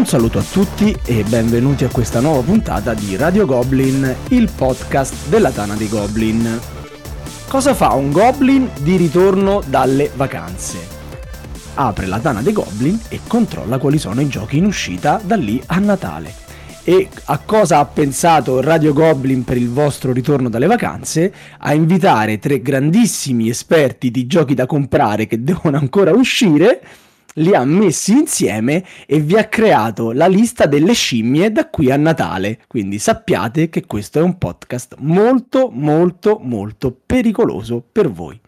Un saluto a tutti e benvenuti a questa nuova puntata di Radio Goblin, il podcast della Tana dei Goblin. Cosa fa un goblin di ritorno dalle vacanze? Apre la Tana dei Goblin e controlla quali sono i giochi in uscita da lì a Natale. E a cosa ha pensato Radio Goblin per il vostro ritorno dalle vacanze? A invitare tre grandissimi esperti di giochi da comprare che devono ancora uscire li ha messi insieme e vi ha creato la lista delle scimmie da qui a Natale. Quindi sappiate che questo è un podcast molto, molto, molto pericoloso per voi.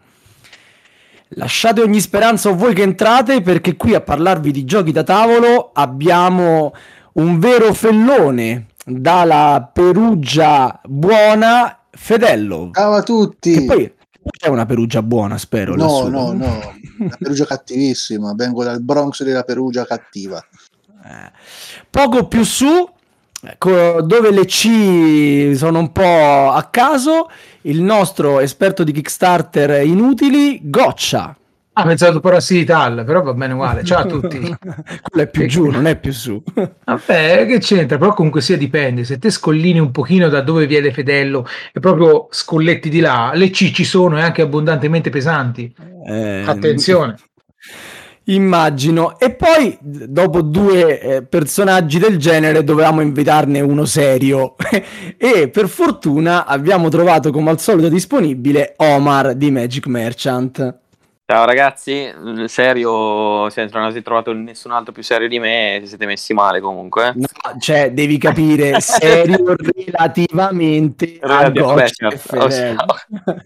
Lasciate ogni speranza a voi che entrate perché qui a parlarvi di giochi da tavolo abbiamo un vero fellone dalla Perugia buona Fedello. Ciao a tutti. Che poi c'è una Perugia buona, spero. No, lassù. no, no, la Perugia cattivissima, vengo dal Bronx della Perugia cattiva. Eh. Poco più su, ecco, dove le C sono un po' a caso, il nostro esperto di Kickstarter inutili, Goccia. Ah, pensato Porassi Ital, però va bene uguale. Ciao a tutti. Quello è più giù, non è più su. Vabbè, che c'entra? Però comunque sia dipende. Se te scollini un pochino da dove viene Fedello e proprio scolletti di là, le C ci sono e anche abbondantemente pesanti. Eh, Attenzione. Immagino. E poi, dopo due eh, personaggi del genere, dovevamo invitarne uno serio. e per fortuna abbiamo trovato, come al solito, disponibile Omar di Magic Merchant. Ciao ragazzi, serio, se non avete trovato nessun altro più serio di me, si siete messi male comunque. No, cioè, devi capire, serio relativamente a Goccia Fedello.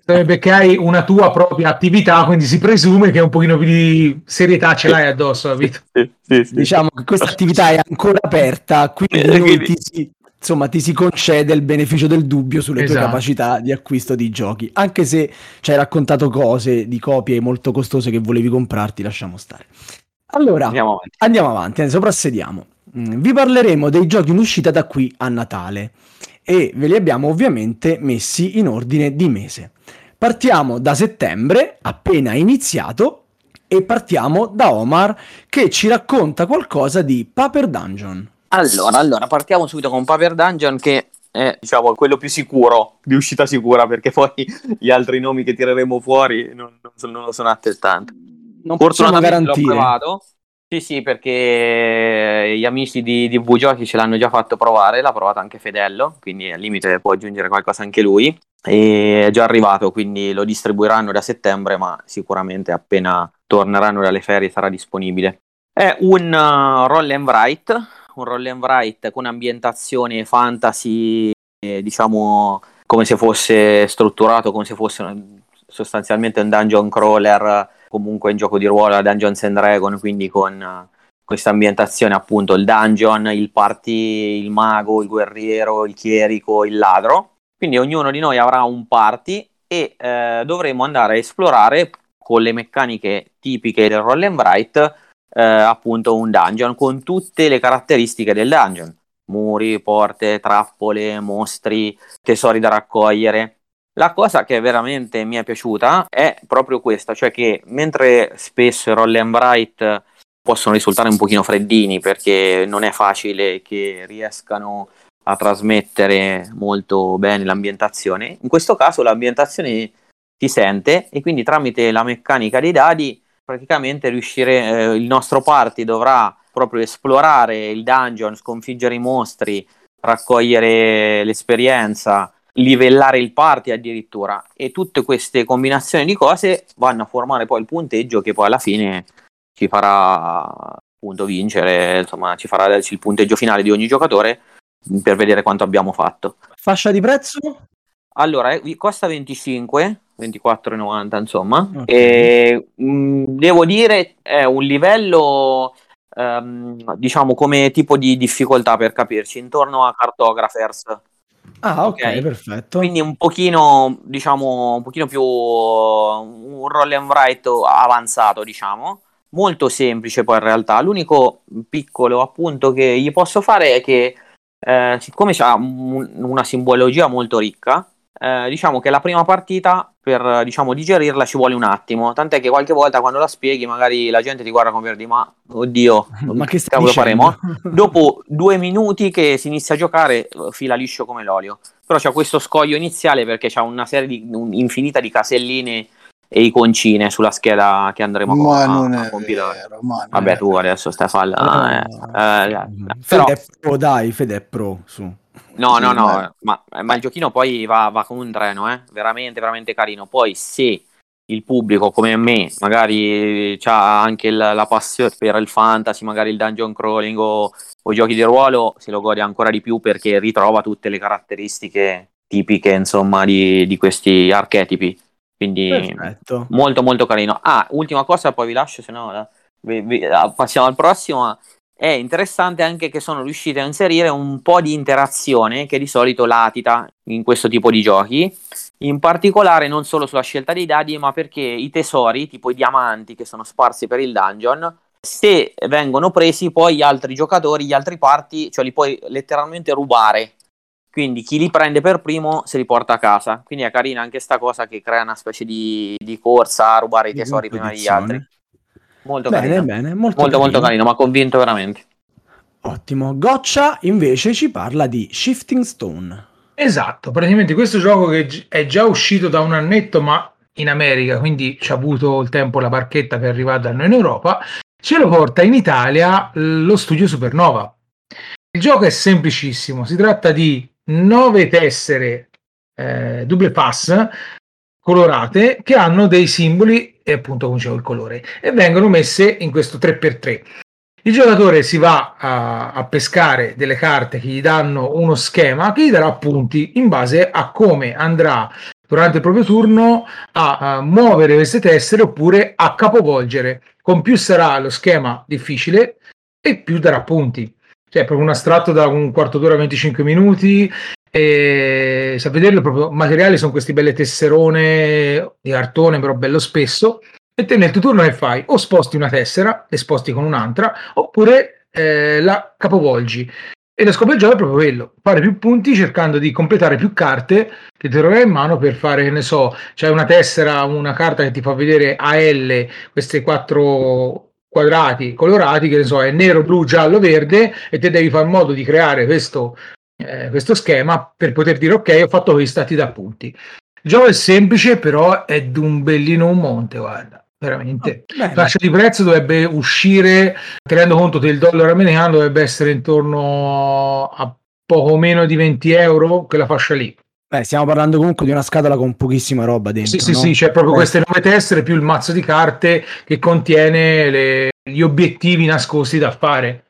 Sarebbe che hai una tua propria attività, quindi si presume che un pochino più di serietà ce l'hai addosso, capito? Sì, sì, sì. Diciamo che questa attività è ancora aperta, quindi quindi- ti si, insomma, ti si concede il beneficio del dubbio sulle tue Esatto. capacità di acquisto di giochi. Anche se ci hai raccontato cose di copie molto costose che volevi comprarti, lasciamo stare. Allora, Andiamo avanti. Andiamo avanti, soprassediamo. Mm, Vi parleremo dei giochi in uscita da qui a Natale e ve li abbiamo ovviamente messi in ordine di mese. Partiamo da settembre, appena iniziato, e partiamo da Omar che ci racconta qualcosa di Paper Dungeon. Allora, allora, partiamo subito con Paper Dungeon che è, diciamo, quello più sicuro, di uscita sicura, perché poi gli altri nomi che tireremo fuori non, non sono, non lo sono altrettanto. Non l'ho garantire. provato. Sì, sì, perché gli amici di, di V Giochi ce l'hanno già fatto provare, l'ha provato anche Fedello, quindi al limite può aggiungere qualcosa anche lui. E è già arrivato, quindi lo distribuiranno da settembre, ma sicuramente appena torneranno dalle ferie sarà disponibile. È un uh, roll and write, un roll and write con ambientazione fantasy, eh, diciamo come se fosse strutturato, come se fosse un- sostanzialmente un dungeon crawler comunque in gioco di ruolo a Dungeons and Dragons, quindi con eh, questa ambientazione appunto il dungeon, il party, il mago, il guerriero, il chierico, il ladro. Quindi ognuno di noi avrà un party e eh, dovremo andare a esplorare con le meccaniche tipiche del roll and write eh, appunto un dungeon con tutte le caratteristiche del dungeon. Muri, porte, trappole, mostri, tesori da raccogliere. La cosa che veramente mi è piaciuta è proprio questa, cioè che mentre spesso i roll and write possono risultare un pochino freddini perché non è facile che riescano a trasmettere molto bene l'ambientazione, in questo caso l'ambientazione si sente e quindi tramite la meccanica dei dadi praticamente riuscire eh, il nostro party dovrà proprio esplorare il dungeon, sconfiggere i mostri, raccogliere l'esperienza, livellare il party addirittura e tutte queste combinazioni di cose vanno a formare poi il punteggio che poi alla fine ci farà appunto vincere, insomma ci farà il punteggio finale di ogni giocatore per vedere quanto abbiamo fatto. Fascia di prezzo? Allora, eh, costa 25, 24,90 insomma. Ok. E, mh, devo dire è un livello, ehm, diciamo, come tipo di difficoltà per capirci, intorno a Cartographers. Ah, ok, perfetto. Quindi un pochino, diciamo, un pochino più un roll and write avanzato, diciamo. Molto semplice poi in realtà. L'unico piccolo appunto che gli posso fare è che eh, siccome ha una simbologia molto ricca, eh, diciamo che la prima partita per diciamo digerirla ci vuole un attimo. Tant'è che qualche volta quando la spieghi, magari la gente ti guarda come per dire: Ma oddio, Ma che cavolo dicendo? faremo? Dopo due minuti che si inizia a giocare, fila liscio come l'olio. Però c'è questo scoglio iniziale perché c'è una serie di un- infinita di caselline e iconcine sulla scheda che andremo Ma a, non a compilare. vero, ma non Vabbè, è tu adesso stai a No. eh, eh, però Fede è pro, dai, Fede è pro, su. No, no, no, ma- ma, ma il giochino poi va, va come un treno, eh? veramente, veramente carino. Poi se il pubblico come me magari ha anche il- la passione per il fantasy, magari il dungeon crawling o, o giochi di ruolo, se lo gode ancora di più perché ritrova tutte le caratteristiche tipiche, insomma, di, di questi archetipi. Quindi Perfetto. molto molto carino. Ah, ultima cosa, poi vi lascio, se no la- vi- vi- ah, passiamo al prossimo. È interessante anche che sono riusciti a inserire un po' di interazione che di solito latita in questo tipo di giochi. In particolare non solo sulla scelta dei dadi, ma perché i tesori, tipo i diamanti che sono sparsi per il dungeon, se vengono presi, poi gli altri giocatori, gli altri parti, cioè li puoi letteralmente rubare. Quindi chi li prende per primo se li porta a casa. Quindi è carina anche sta cosa che crea una specie di, di corsa a rubare i tesori prima degli altri. Molto Bene, carino. bene, molto, Molto, molto carino. carino, mi ha convinto veramente. Ottimo. Goccia invece ci parla di Shifting Stone. Esatto, praticamente questo gioco che è già uscito da un annetto, ma in America, quindi ci ha avuto il tempo la barchetta per arrivare da noi in Europa, ce lo porta in Italia lo studio Supernova. Il gioco è semplicissimo, si tratta di nove tessere eh, double pass colorate che hanno dei simboli e appunto come dicevo il colore e vengono messe in questo 3x3. Il giocatore si va a, a pescare delle carte che gli danno uno schema che gli darà punti in base a come andrà durante il proprio turno a, a muovere queste tessere oppure a capovolgere. Con più sarà lo schema difficile e più darà punti. Cioè, proprio un astratto da un quarto d'ora 25 minuti. E se a vederlo, proprio materiali sono questi belle tesserone di cartone, però bello spesso. E te nel tuo turno che fai? O sposti una tessera, le sposti con un'altra, oppure eh, la capovolgi. E lo scopo del gioco è proprio quello: fare più punti cercando di completare più carte che ti troverai in mano per fare, che ne so, c'è una tessera, una carta che ti fa vedere AL, questi quattro quadrati colorati, che ne so, è nero, blu, giallo, verde, e te devi fare in modo di creare questo, eh, questo schema per poter dire ok, ho fatto questa, ti dà punti. Il gioco è semplice, però è d'un bellino un monte, guarda, veramente. Bene. Fascia di prezzo dovrebbe uscire, tenendo conto che il dollaro americano dovrebbe essere intorno a poco meno di 20 euro, quella fascia lì. Beh, stiamo parlando comunque di una scatola con pochissima roba dentro. Sì, sì, no? sì, c'è proprio Eh, queste nove tessere più il mazzo di carte che contiene le- gli obiettivi nascosti da fare.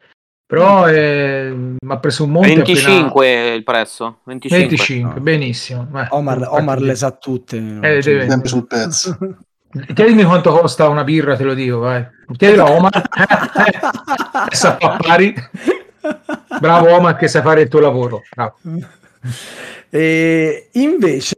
Però eh, mi ha preso un monte 25 è il prezzo. appena... 25. 25, No. benissimo. Eh, Omar, Omar le sa tutte. Eh, Cioè, deve- sempre sul pezzo. Chiedimi quanto costa una birra, te lo dico, vai. Chiedilo a Omar. Sa fa pari. Bravo Omar che sa fare il tuo lavoro. Bravo. E invece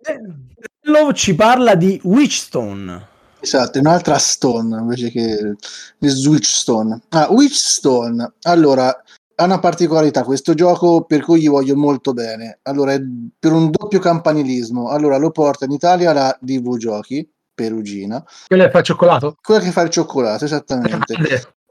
lo ci parla di Witchstone. Esatto, è un'altra Stone invece che di Switchstone. Ah, Witchstone. Allora, ha una particolarità questo gioco per cui gli voglio molto bene. Allora, è per un doppio campanilismo. Allora, lo porta in Italia la DV Giochi, Perugina, Quello è fa cioccolato? quella che fa il cioccolato, esattamente.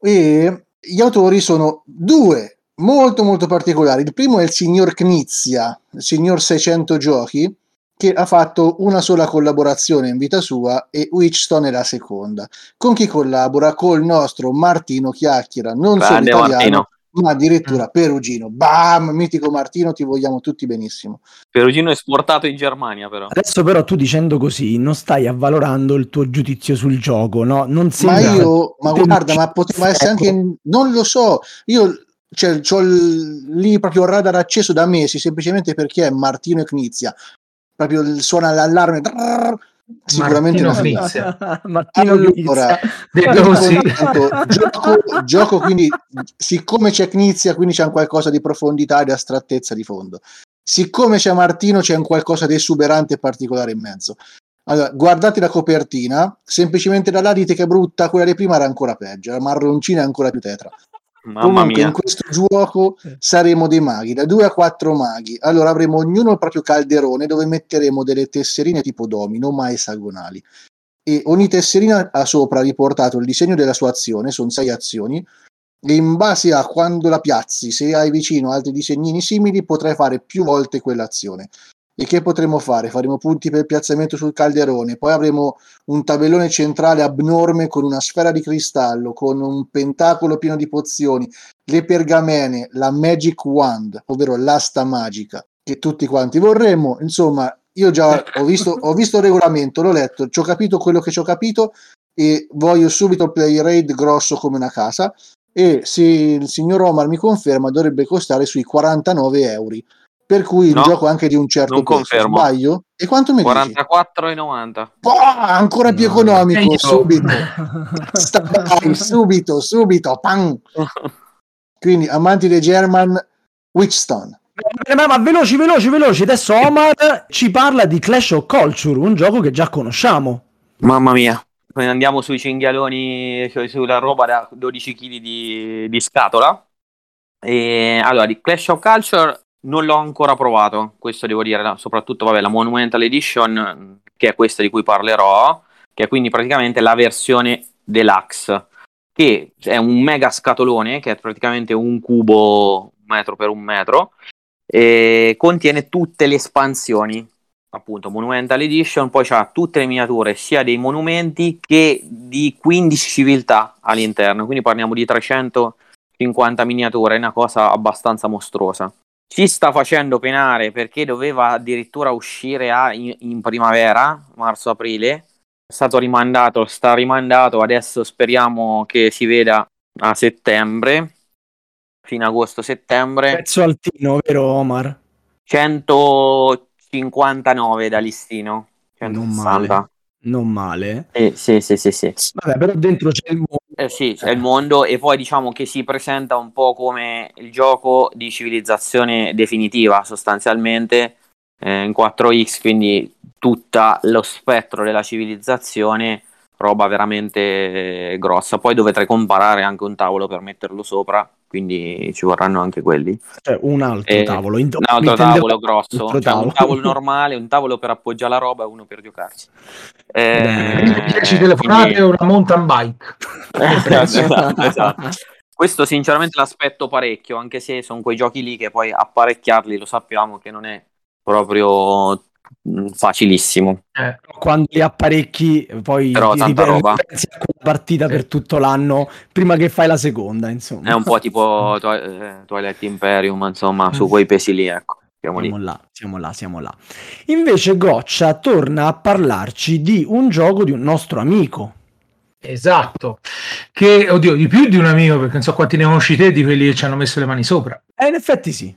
E gli autori sono due molto molto particolari. Il primo è il signor Knizia, il signor 600 giochi, che ha fatto una sola collaborazione in vita sua e Witchstone è la seconda. Con chi collabora? Col nostro Martino Chiacchiera, non solo Grande italiano, Martino. ma addirittura perugino. Bam, mitico Martino, ti vogliamo tutti benissimo. Perugino esportato in Germania, però. Adesso però tu dicendo così non stai avvalorando il tuo giudizio sul gioco, no? Non Ma sembra io, ma guarda, ma poteva essere sul anche, non lo so, io cioè, ho lì proprio il radar acceso da mesi, semplicemente perché è Martino e Knizia, proprio il- suona l'allarme, drrrr, sicuramente Martino una. Mattino Allora. Appunto, gioco, gioco quindi, siccome c'è Knizia, quindi c'è un qualcosa di profondità e di astrattezza di fondo. Siccome c'è Martino, c'è un qualcosa di esuberante e particolare in mezzo. Allora, guardate la copertina, semplicemente da là dite che è brutta, quella di prima era ancora peggio, la marroncina è ancora più tetra. Mamma Comunque mia. in questo gioco saremo dei maghi, da 2 a 4 maghi. Allora avremo ognuno il proprio calderone dove metteremo delle tesserine tipo domino, ma esagonali. E ogni tesserina ha sopra riportato il disegno della sua azione, sono 6 azioni, e in base a quando la piazzi, se hai vicino altri disegnini simili, potrai fare più volte quell'azione. E che potremo fare? Faremo punti per il piazzamento sul calderone, poi avremo un tabellone centrale abnorme con una sfera di cristallo, con un pentacolo pieno di pozioni, le pergamene, la Magic Wand, ovvero l'asta magica, che tutti quanti vorremmo. Insomma, io già ho visto, ho visto il regolamento, l'ho letto, ci ho capito quello che ci ho capito e voglio subito play raid grosso come una casa. E se il signor Omar mi conferma, dovrebbe costare sui 49 euro. Per cui No, il gioco è anche di un certo non confermo. Sbaglio? E quanto mi dici? 44,90. Boh, ancora più No. economico, subito. Sta- dai, subito, subito, pam. Quindi, amanti dei German, Witchstone. Bene, ma, ma veloci, veloci, veloci. Adesso Omar ci parla di Clash of Culture, un gioco che già conosciamo. Mamma mia. Poi andiamo sui cinghialoni, su- sulla roba da 12 kg di, di scatola. E, allora, di Clash of Culture non l'ho ancora provato, questo devo dire, soprattutto vabbè, la Monumental Edition, che è questa di cui parlerò, che è quindi praticamente la versione deluxe, che è un mega scatolone, che è praticamente un cubo metro per un metro, e contiene tutte le espansioni appunto Monumental Edition, poi c'ha tutte le miniature sia dei monumenti che di 15 civiltà all'interno, quindi parliamo di 350 miniature, è una cosa abbastanza mostruosa. Ci sta facendo penare perché doveva addirittura uscire a- in, in primavera, marzo-aprile, è stato rimandato, sta rimandato, adesso speriamo che si veda a settembre, fino agosto-settembre. Prezzo altino, vero Omar? 159 da listino. Non 160. male. Non male. Eh, sì, sì, sì, sì. Vabbè, però dentro c'è il mondo. Eh, sì, c'è il mondo e poi diciamo che si presenta un po' come il gioco di civilizzazione definitiva sostanzialmente eh, in 4X, quindi tutto lo spettro della civilizzazione, roba veramente eh, grossa. Poi dovrei comparare anche un tavolo per metterlo sopra, quindi ci vorranno anche quelli. Cioè, un altro Eh, tavolo. In- Un altro tavolo grosso, altro cioè un tavolo. tavolo normale, un tavolo per appoggiare la roba e uno per giocarci. Eh, Beh, 10 telefonate e una mountain bike. esatto, esatto. Questo sinceramente l'aspetto parecchio, anche se sono quei giochi lì che poi apparecchiarli lo sappiamo che non è proprio facilissimo. Eh, Quando li apparecchi, poi Però ti tanta roba. a quella partita per tutto l'anno prima che fai la seconda, insomma. È un po' tipo Twi- eh, Twilight Imperium, insomma, su quei pesi lì, ecco. Siamo lì. Siamo là, siamo là, siamo là. Invece Goccia torna a parlarci di un gioco di un nostro amico. esatto. Che, oddio, di più di un amico, perché non so quanti ne conosci te di quelli che ci hanno messo le mani sopra. E in effetti sì.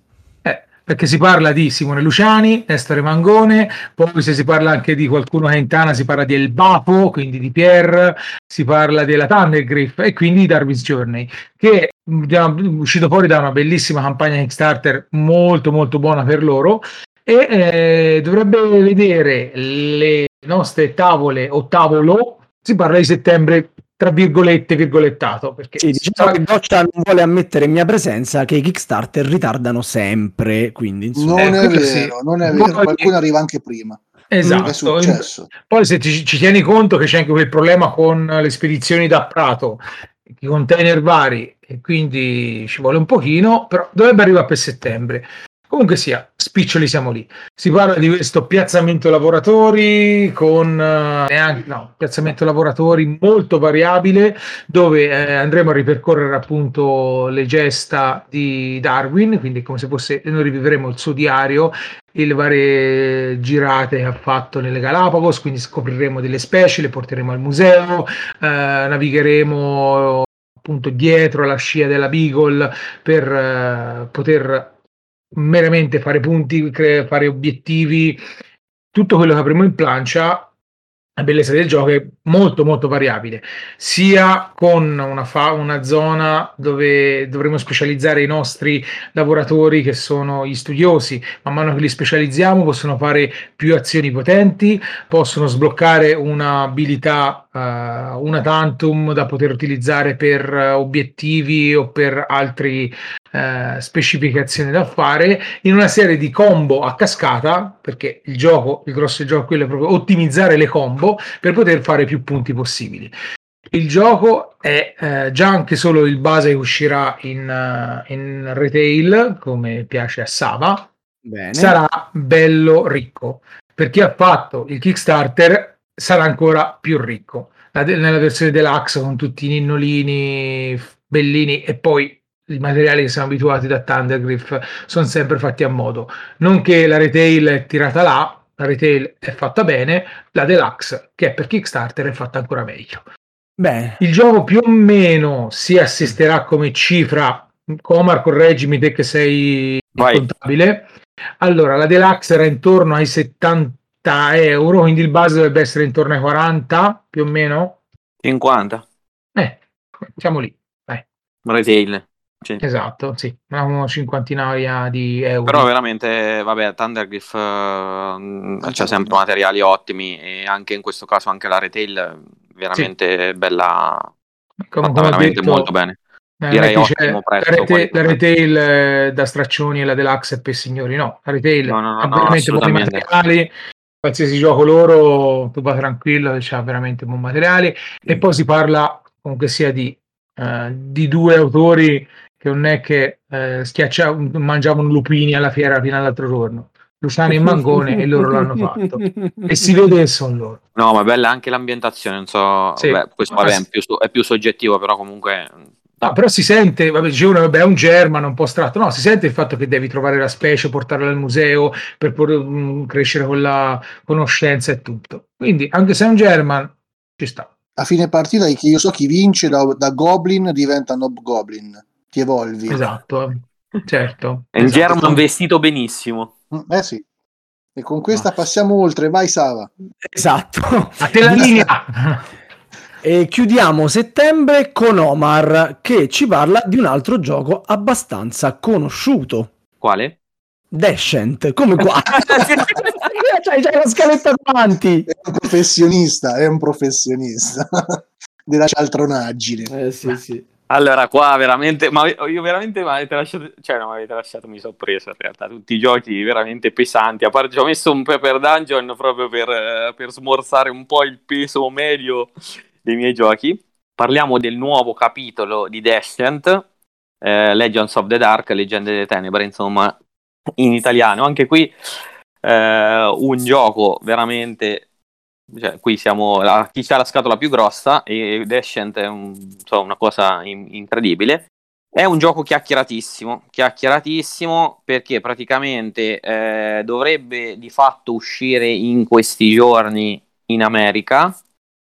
Perché si parla di Simone Luciani, Nestore Mangone, poi se si parla anche di qualcuno che è in Tana si parla di El Bapo, quindi di Pierre, si parla della Thundergriff e quindi di Darwin's Journey, che è uscito fuori da una bellissima campagna Kickstarter molto molto buona per loro e eh, dovrebbe vedere le nostre tavole o tavolo, si parla di settembre tra virgolette virgolettato perché Sì, diciamo che Goccia non vuole ammettere in mia presenza che i Kickstarter ritardano sempre, quindi insomma... Non Eh, è vero, sì. non è Poi- vero. Qualcuno arriva anche prima. È esatto successo. Poi se ti- ci tieni conto che c'è anche quel problema con le spedizioni da Prato, i container vari, e quindi ci vuole un pochino, però dovrebbe arrivare per settembre. Comunque sia, spiccioli siamo lì. Si parla di questo piazzamento lavoratori con eh, neanche, no, piazzamento lavoratori molto variabile, dove eh, andremo a ripercorrere appunto le gesta di Darwin, quindi come se fosse, noi rivivremo il suo diario e le varie girate che ha fatto nelle Galapagos, quindi scopriremo delle specie, le porteremo al museo, eh, navigheremo appunto dietro la scia della Beagle per eh, poter meramente fare punti, cre- fare obiettivi, tutto quello che avremo in plancia la bellezza del gioco è molto molto variabile, sia con una, fa- una zona dove dovremo specializzare i nostri lavoratori che sono gli studiosi, man mano che li specializziamo possono fare più azioni potenti, possono sbloccare un'abilità, uh, una tantum da poter utilizzare per uh, obiettivi o per altri uh, specificazioni da fare, in una serie di combo a cascata, perché il gioco, il grosso gioco quello è proprio ottimizzare le combo, per poter fare più punti possibili. Il gioco è eh, già anche solo il base che uscirà in, uh, in retail, come piace a Sava, Bene. sarà bello ricco. Per chi ha fatto il Kickstarter sarà ancora più ricco. La, nella versione deluxe con tutti i ninnolini bellini e poi i materiali che siamo abituati da Thundergriff sono sempre fatti a modo. Non che la retail è tirata là, la retail è fatta bene, la deluxe, che è per Kickstarter, è fatta ancora meglio. Beh. Il gioco più o meno si assisterà come cifra, Comar, correggimi te che sei Vai. contabile. Allora, la deluxe era intorno ai 70 euro, quindi il base dovrebbe essere intorno ai 40, più o meno? 50. Eh, siamo lì. Vai. Retail. Sì. Esatto, sì, una cinquantina di euro. Però veramente, vabbè, Thundergriff uh, c'ha sempre materiali ottimi e anche in questo caso anche la retail veramente sì. bella, come, come veramente detto, molto bene. Eh, Direi ottimo prezzo. La retail, la retail eh, da straccioni e la deluxe è per signori, no, la retail no, no, no, ha veramente buoni materiali, qualsiasi gioco loro tu vai tranquillo, c'ha veramente buoni materiali e poi si parla comunque sia di, uh, di due autori che non è che eh, schiacciavano, mangiavano lupini alla fiera fino all'altro giorno. Luciano e Mangone e loro l'hanno fatto. E si vede che sono loro. No ma bella anche l'ambientazione non so sì. beh, questo vabbè, è, più, è, più, soggettivo però comunque no, però si sente vabbè dicevano vabbè è un German un po' stratto no si sente il fatto che devi trovare la specie portarla al museo per poter um, crescere con la conoscenza e tutto. Quindi anche se è un German ci sta. A fine partita io so chi vince da, da Goblin diventa Nob Goblin ti evolvi. Esatto, certo. È un esatto. German vestito benissimo. Mm, eh sì. E con questa no. passiamo oltre, vai Sava. Esatto. A te la linea. E chiudiamo settembre con Omar che ci parla di un altro gioco abbastanza conosciuto. Quale? Descent, come qua. c'hai, c'hai la scaletta davanti. È un professionista, è un professionista della cialtronaggine. Eh sì, sì. Allora, qua veramente, ma io veramente mi avete lasciato, cioè non mi avete lasciato, mi sorpreso in realtà, tutti i giochi veramente pesanti, a parte ci ho messo un Pepper Dungeon proprio per, eh, per smorzare un po' il peso medio dei miei giochi. Parliamo del nuovo capitolo di Descent, eh, Legends of the Dark, Leggende delle Tenebre, insomma, in italiano. Anche qui eh, un gioco veramente cioè, qui siamo la, chi ha la scatola più grossa e Descent è un, so, una cosa in, incredibile. È un gioco chiacchieratissimo, chiacchieratissimo perché praticamente eh, dovrebbe di fatto uscire in questi giorni in America,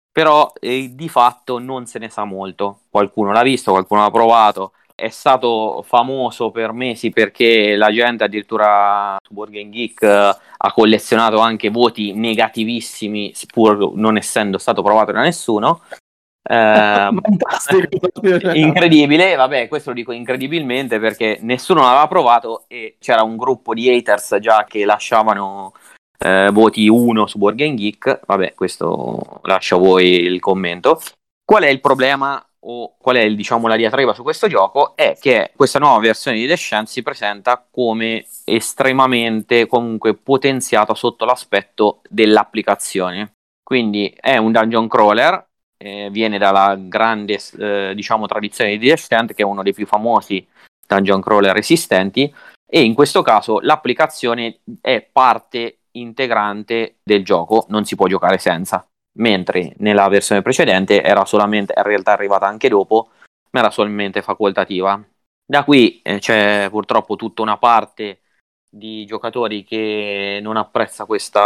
però eh, di fatto non se ne sa molto. Qualcuno l'ha visto, qualcuno l'ha provato, è stato famoso per mesi perché la gente addirittura su Board Game Geek eh, ha collezionato anche voti negativissimi pur non essendo stato provato da nessuno eh, incredibile, vabbè, questo lo dico incredibilmente perché nessuno l'aveva provato e c'era un gruppo di haters già che lasciavano eh, voti 1 su Board Game Geek. Vabbè, questo lascio a voi il commento. Qual è il problema o qual è diciamo, la diatriba su questo gioco è che questa nuova versione di Descent si presenta come estremamente comunque potenziata sotto l'aspetto dell'applicazione. Quindi è un dungeon crawler, eh, viene dalla grande eh, diciamo, tradizione di Descent, che è uno dei più famosi dungeon crawler esistenti, e in questo caso l'applicazione è parte integrante del gioco, non si può giocare senza mentre nella versione precedente era solamente, in realtà arrivata anche dopo, ma era solamente facoltativa. Da qui eh, c'è purtroppo tutta una parte di giocatori che non apprezza questo,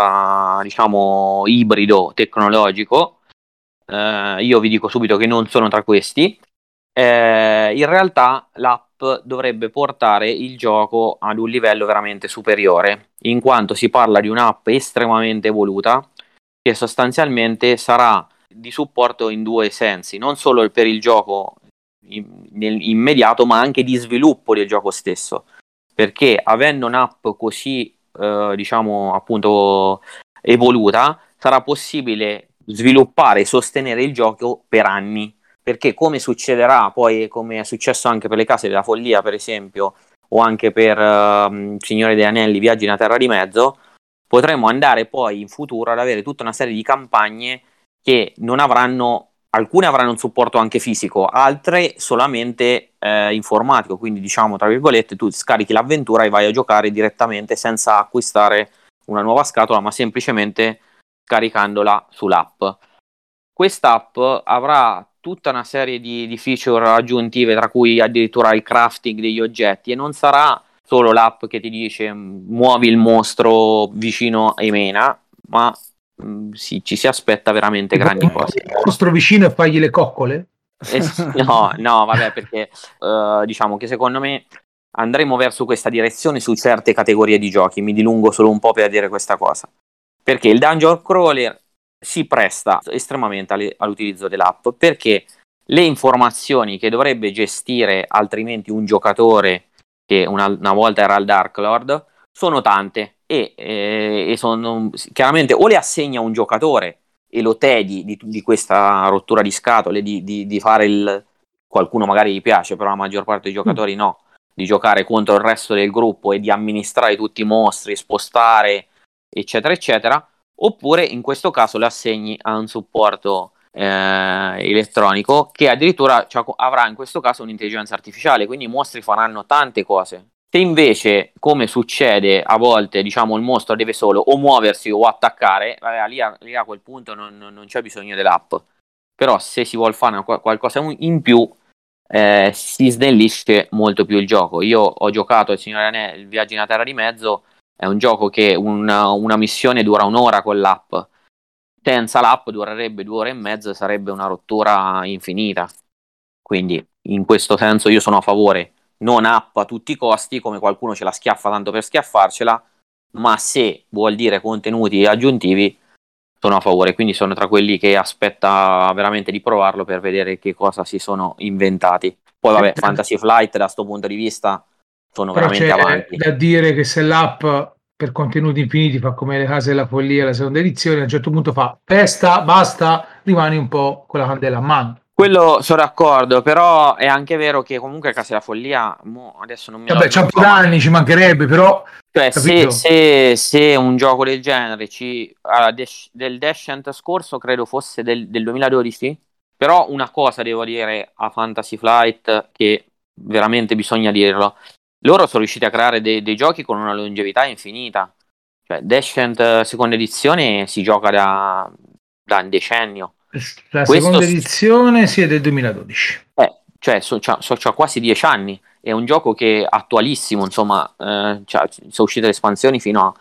diciamo, ibrido tecnologico. Eh, io vi dico subito che non sono tra questi. Eh, in realtà l'app dovrebbe portare il gioco ad un livello veramente superiore, in quanto si parla di un'app estremamente evoluta, che sostanzialmente sarà di supporto in due sensi, non solo per il gioco immediato, ma anche di sviluppo del gioco stesso. Perché avendo un'app così, eh, diciamo, appunto evoluta, sarà possibile sviluppare e sostenere il gioco per anni. Perché come succederà poi, come è successo anche per le case della follia, per esempio, o anche per uh, Signore degli Anelli, Viaggi nella Terra di Mezzo, potremo andare poi in futuro ad avere tutta una serie di campagne che non avranno alcune avranno un supporto anche fisico, altre solamente eh, informatico, quindi diciamo tra virgolette tu scarichi l'avventura e vai a giocare direttamente senza acquistare una nuova scatola, ma semplicemente caricandola sull'app. Quest'app avrà tutta una serie di, di feature aggiuntive, tra cui addirittura il crafting degli oggetti, e non sarà solo l'app che ti dice muovi il mostro vicino a Emena, ma mh, sì, ci si aspetta veramente grandi cose. Il mostro vicino e fagli le coccole? Eh, no, no, vabbè, perché uh, diciamo che secondo me andremo verso questa direzione su certe categorie di giochi. Mi dilungo solo un po' per dire questa cosa. Perché il dungeon crawler si presta estremamente all'utilizzo dell'app perché le informazioni che dovrebbe gestire altrimenti un giocatore che una, una volta era il Dark Lord, sono tante e, eh, e sono, chiaramente o le assegna un giocatore e lo tedi di, di questa rottura di scatole, di, di, di, fare il... qualcuno magari gli piace, però la maggior parte dei giocatori no, di giocare contro il resto del gruppo e di amministrare tutti i mostri, spostare, eccetera, eccetera, oppure in questo caso le assegni a un supporto eh, elettronico che addirittura cioè, avrà in questo caso un'intelligenza artificiale, quindi i mostri faranno tante cose. Se invece, come succede a volte, diciamo il mostro deve solo o muoversi o attaccare, vabbè, lì, a, lì a quel punto non, non, c'è bisogno dell'app. Però se si vuole fare qualcosa in più, eh, si snellisce molto più il gioco. Io ho giocato il Signore Anelli, il Viaggio in Terra di Mezzo, è un gioco che una, una missione dura un'ora con l'app senza l'app durerebbe due ore e mezzo e sarebbe una rottura infinita. Quindi in questo senso io sono a favore, non app a tutti i costi, come qualcuno ce la schiaffa tanto per schiaffarcela, ma se vuol dire contenuti aggiuntivi, sono a favore. Quindi sono tra quelli che aspetta veramente di provarlo per vedere che cosa si sono inventati. Poi vabbè, Fantasy Flight da questo punto di vista sono Però veramente avanti. Da dire che se l'app per contenuti infiniti fa come le case della follia, la seconda edizione, a un certo punto fa festa, basta, rimani un po' con la candela a mano. Quello sono d'accordo, però è anche vero che comunque Casa della Follia mo, adesso non mi Vabbè, c'ha un po' d'anni, ci mancherebbe, però cioè, se, se, se, un gioco del genere ci, allora, Dash, del Descent scorso credo fosse del, del 2012, però una cosa devo dire a Fantasy Flight che veramente bisogna dirlo loro sono riusciti a creare dei, dei giochi con una longevità infinita. Cioè, Descent eh, seconda edizione si gioca da, da un decennio. La Questo seconda edizione si sì, è del 2012. Eh, cioè, so, so, c'ha quasi dieci anni. È un gioco che è attualissimo, insomma, eh, sono uscite le espansioni fino a,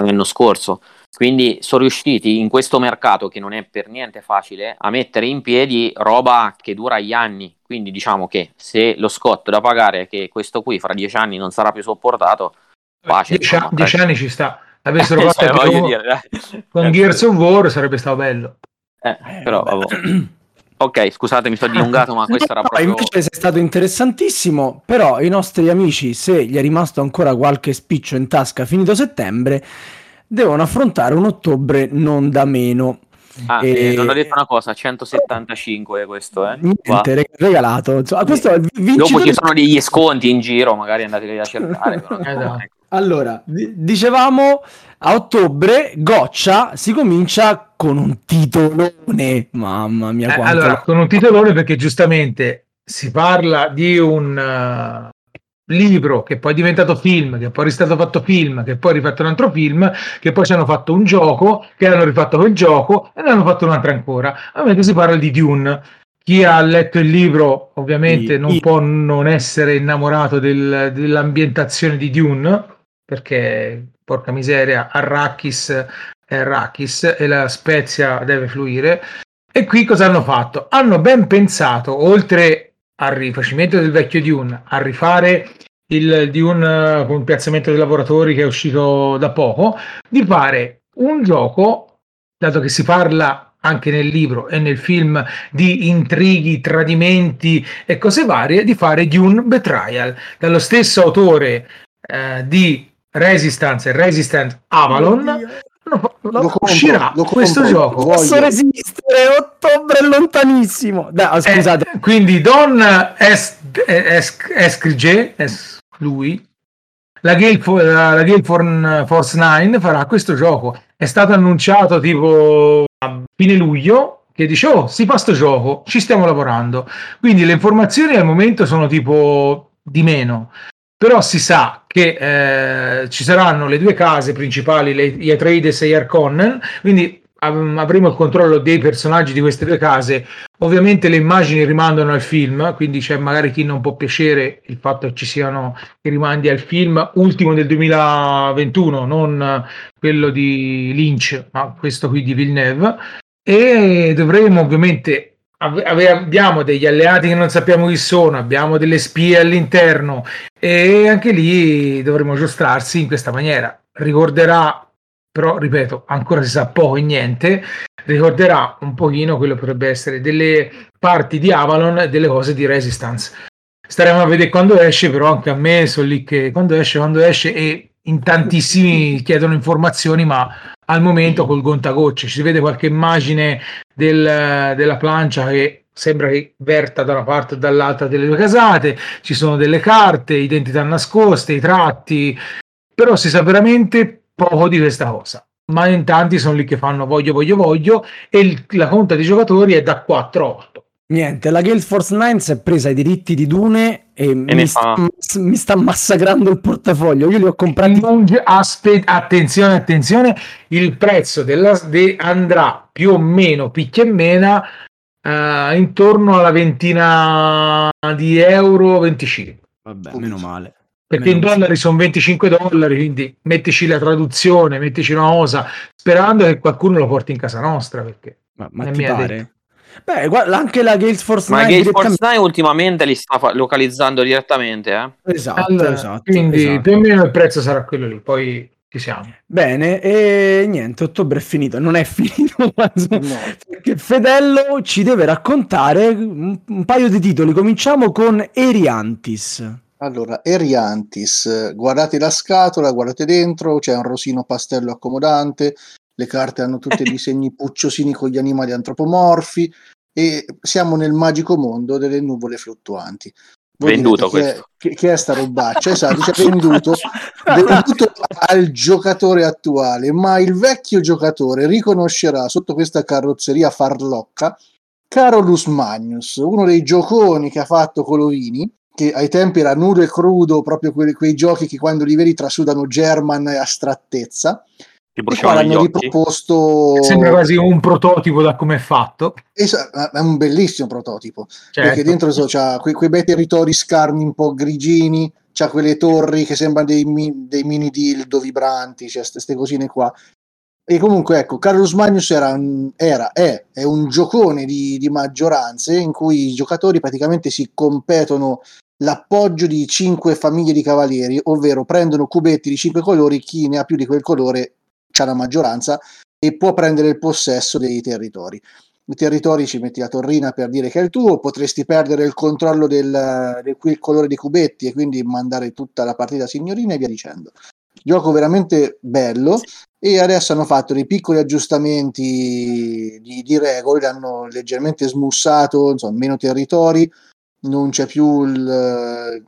all'anno scorso. Quindi sono riusciti in questo mercato che non è per niente facile a mettere in piedi roba che dura gli anni. Quindi diciamo che se lo scotto da pagare che questo qui fra dieci anni non sarà più sopportato, pace. Dieci, insomma, dieci anni ci sta. Avessero fatto cioè, con, dire, con Gears of War sarebbe stato bello. Eh, eh però Ok, scusate, mi sto dilungato, ma questo no, era proprio. Invece sei stato interessantissimo, però i nostri amici, se gli è rimasto ancora qualche spiccio in tasca finito settembre, devono affrontare un ottobre non da meno. Ah, e... eh, non ho detto una cosa, 175 è questo, eh? Niente, regalato. Insomma, questo è il vincitore... Dopo ci sono degli sconti in giro, magari andateli a cercare. Però... esatto. Allora, d- dicevamo a ottobre Goccia si comincia con un titolone. Mamma mia, eh, allora, con un titolone perché giustamente si parla di un uh, libro che poi è diventato film, che poi è stato fatto film, che poi è rifatto un altro film, che poi ci hanno fatto un gioco, che hanno rifatto quel gioco e ne hanno fatto un altro ancora. Ovviamente si parla di Dune. Chi ha letto il libro ovviamente sì, non sì. può non essere innamorato del, dell'ambientazione di Dune, perché porca miseria, Arrakis è Arrakis e la Spezia deve fluire. E qui cosa hanno fatto? Hanno ben pensato, oltre al rifacimento del vecchio Dune, a rifare il Dune con il piazzamento dei lavoratori che è uscito da poco, di fare un gioco dato che si parla anche nel libro e nel film di intrighi, tradimenti e cose varie, di fare Dune Betrayal, dallo stesso autore eh, di Resistance e Resistant Avalon. No, lo, lo uscirà lo questo compro, gioco. Posso resistere? Ottobre è lontanissimo. Da, scusate. Eh, quindi Don Escrige, es, lui, la Gale, la, la Gale Force 9 farà questo gioco. È stato annunciato tipo a fine luglio che dice oh si fa sto gioco, ci stiamo lavorando. Quindi le informazioni al momento sono tipo di meno però si sa che eh, ci saranno le due case principali, le, gli Atreides e gli Arconnen, quindi avremo il controllo dei personaggi di queste due case. Ovviamente le immagini rimandano al film, quindi c'è magari chi non può piacere il fatto che ci siano i rimandi al film ultimo del 2021, non quello di Lynch, ma questo qui di Villeneuve. E dovremo ovviamente abbiamo degli alleati che non sappiamo chi sono, abbiamo delle spie all'interno e anche lì dovremo aggiustarsi in questa maniera. Ricorderà, però ripeto, ancora si sa poco e niente, ricorderà un pochino quello potrebbe essere delle parti di Avalon e delle cose di Resistance. Staremo a vedere quando esce, però anche a me sono lì che quando esce, quando esce e in tantissimi chiedono informazioni, ma al momento col contagocce. Ci si vede qualche immagine del, della plancia che sembra che verta da una parte o dall'altra delle due casate, ci sono delle carte, identità nascoste, i tratti, però si sa veramente poco di questa cosa. Ma in tanti sono lì che fanno voglio, voglio, voglio e il, la conta di giocatori è da 4 a 8. Niente, la Guild Force 9 si è presa i diritti di Dune e, e mi, sta, mi, sta, massacrando il portafoglio. Io li ho comprati. Aspe- attenzione, attenzione, il prezzo della, de, andrà più o meno picchia e mena uh, intorno alla ventina di euro 25. Vabbè, meno male. Perché meno in dollari male. sono 25 dollari, quindi mettici la traduzione, mettici una cosa, sperando che qualcuno lo porti in casa nostra. Perché ma, ma ti pare? Detto. Beh, guarda, anche la Gales Force 9 Ma Gales Force 9 ultimamente li sta fa- localizzando direttamente, eh? Esatto, allora, esatto. Quindi esatto. più o meno il prezzo sarà quello lì, poi ci siamo. Bene, e niente, ottobre è finito, non è finito, no. perché Fedello ci deve raccontare un, un paio di titoli. Cominciamo con Eriantis. Allora, Eriantis, guardate la scatola, guardate dentro, c'è un rosino pastello accomodante, le carte hanno tutti i disegni pucciosini con gli animali antropomorfi e siamo nel magico mondo delle nuvole fluttuanti. Voi venduto chi è, chi, chi è sta robaccia? esatto, cioè venduto, venduto al giocatore attuale, ma il vecchio giocatore riconoscerà sotto questa carrozzeria farlocca Carolus Magnus, uno dei gioconi che ha fatto Colovini, che ai tempi era nudo e crudo, proprio quei, quei giochi che quando li vedi trasudano German e astrattezza ti bruciavano hanno riproposto sembra quasi un prototipo da come è fatto. Esatto, è un bellissimo prototipo. Certo. perché dentro so, c'ha quei, quei bei territori scarni un po' grigini c'ha quelle torri che sembrano dei, dei mini dildo vibranti c'è queste cosine qua. E comunque ecco Carlos Magnus era, era è, è, un giocone di, di maggioranze in cui i giocatori praticamente si competono l'appoggio di cinque famiglie di cavalieri, ovvero prendono cubetti di cinque colori, chi ne ha più di quel colore c'ha la maggioranza e può prendere il possesso dei territori. I territori ci metti la torrina per dire che è il tuo, potresti perdere il controllo del, del colore dei cubetti e quindi mandare tutta la partita signorina e via dicendo. Gioco veramente bello e adesso hanno fatto dei piccoli aggiustamenti di, di regole, hanno leggermente smussato, insomma, meno territori, non c'è più il,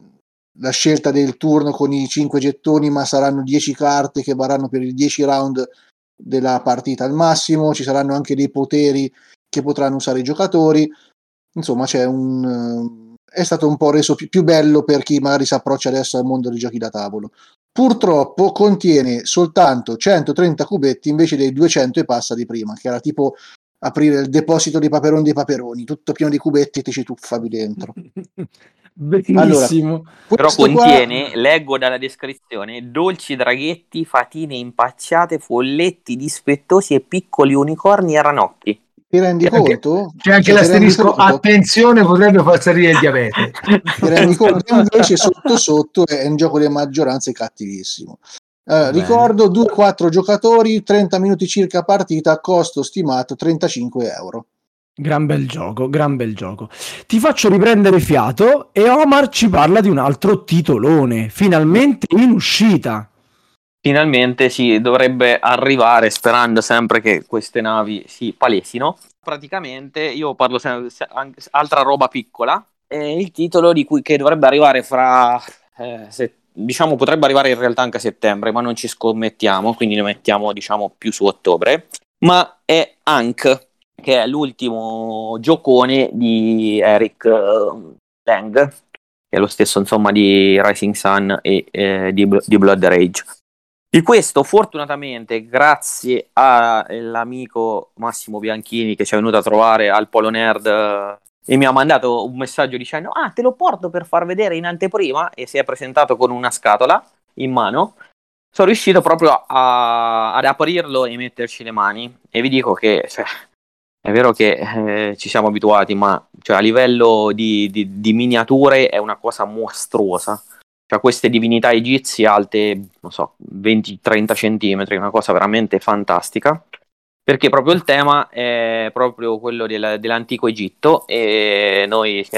la scelta del turno con i 5 gettoni, ma saranno 10 carte che varranno per i 10 round della partita al massimo, ci saranno anche dei poteri che potranno usare i giocatori. Insomma, c'è un è stato un po' reso più, più bello per chi magari si approccia adesso al mondo dei giochi da tavolo. Purtroppo contiene soltanto 130 cubetti invece dei 200 e passa di prima, che era tipo aprire il deposito dei paperoni dei paperoni, tutto pieno di cubetti e ti ci tuffavi dentro. Bellissimo. Allora, Però contiene, qua... leggo dalla descrizione, dolci draghetti, fatine impacciate, folletti dispettosi e piccoli unicorni e ranocchi. Ti rendi c'è conto? Anche, c'è anche cioè, l'asterisco, attenzione, potrebbe far salire il diabete. Ti rendi conto? Invece sotto sotto è un gioco di maggioranze cattivissimo. Eh, ricordo 2-4 giocatori, 30 minuti circa partita, costo stimato 35 euro. Gran bel gioco, gran bel gioco. Ti faccio riprendere fiato e Omar ci parla di un altro titolone, finalmente in uscita. Finalmente si dovrebbe arrivare sperando sempre che queste navi si palesino. Praticamente io parlo sempre altra roba piccola. È il titolo di cui che dovrebbe arrivare fra eh, se, diciamo potrebbe arrivare in realtà anche a settembre, ma non ci scommettiamo, quindi lo mettiamo diciamo più su ottobre. Ma è Ank che è l'ultimo giocone di Eric uh, Lang, che è lo stesso insomma di Rising Sun e eh, di, di, Blood Rage. Di questo, fortunatamente, grazie all'amico Massimo Bianchini che ci è venuto a trovare al Polo Nerd eh, e mi ha mandato un messaggio dicendo ah te lo porto per far vedere in anteprima e si è presentato con una scatola in mano sono riuscito proprio a, ad aprirlo e metterci le mani e vi dico che cioè, è vero che eh, ci siamo abituati, ma cioè, a livello di, di, di, miniature è una cosa mostruosa. Cioè, queste divinità egizie alte, non so, 20-30 centimetri, una cosa veramente fantastica. Perché proprio il tema è proprio quello del, dell'antico Egitto e noi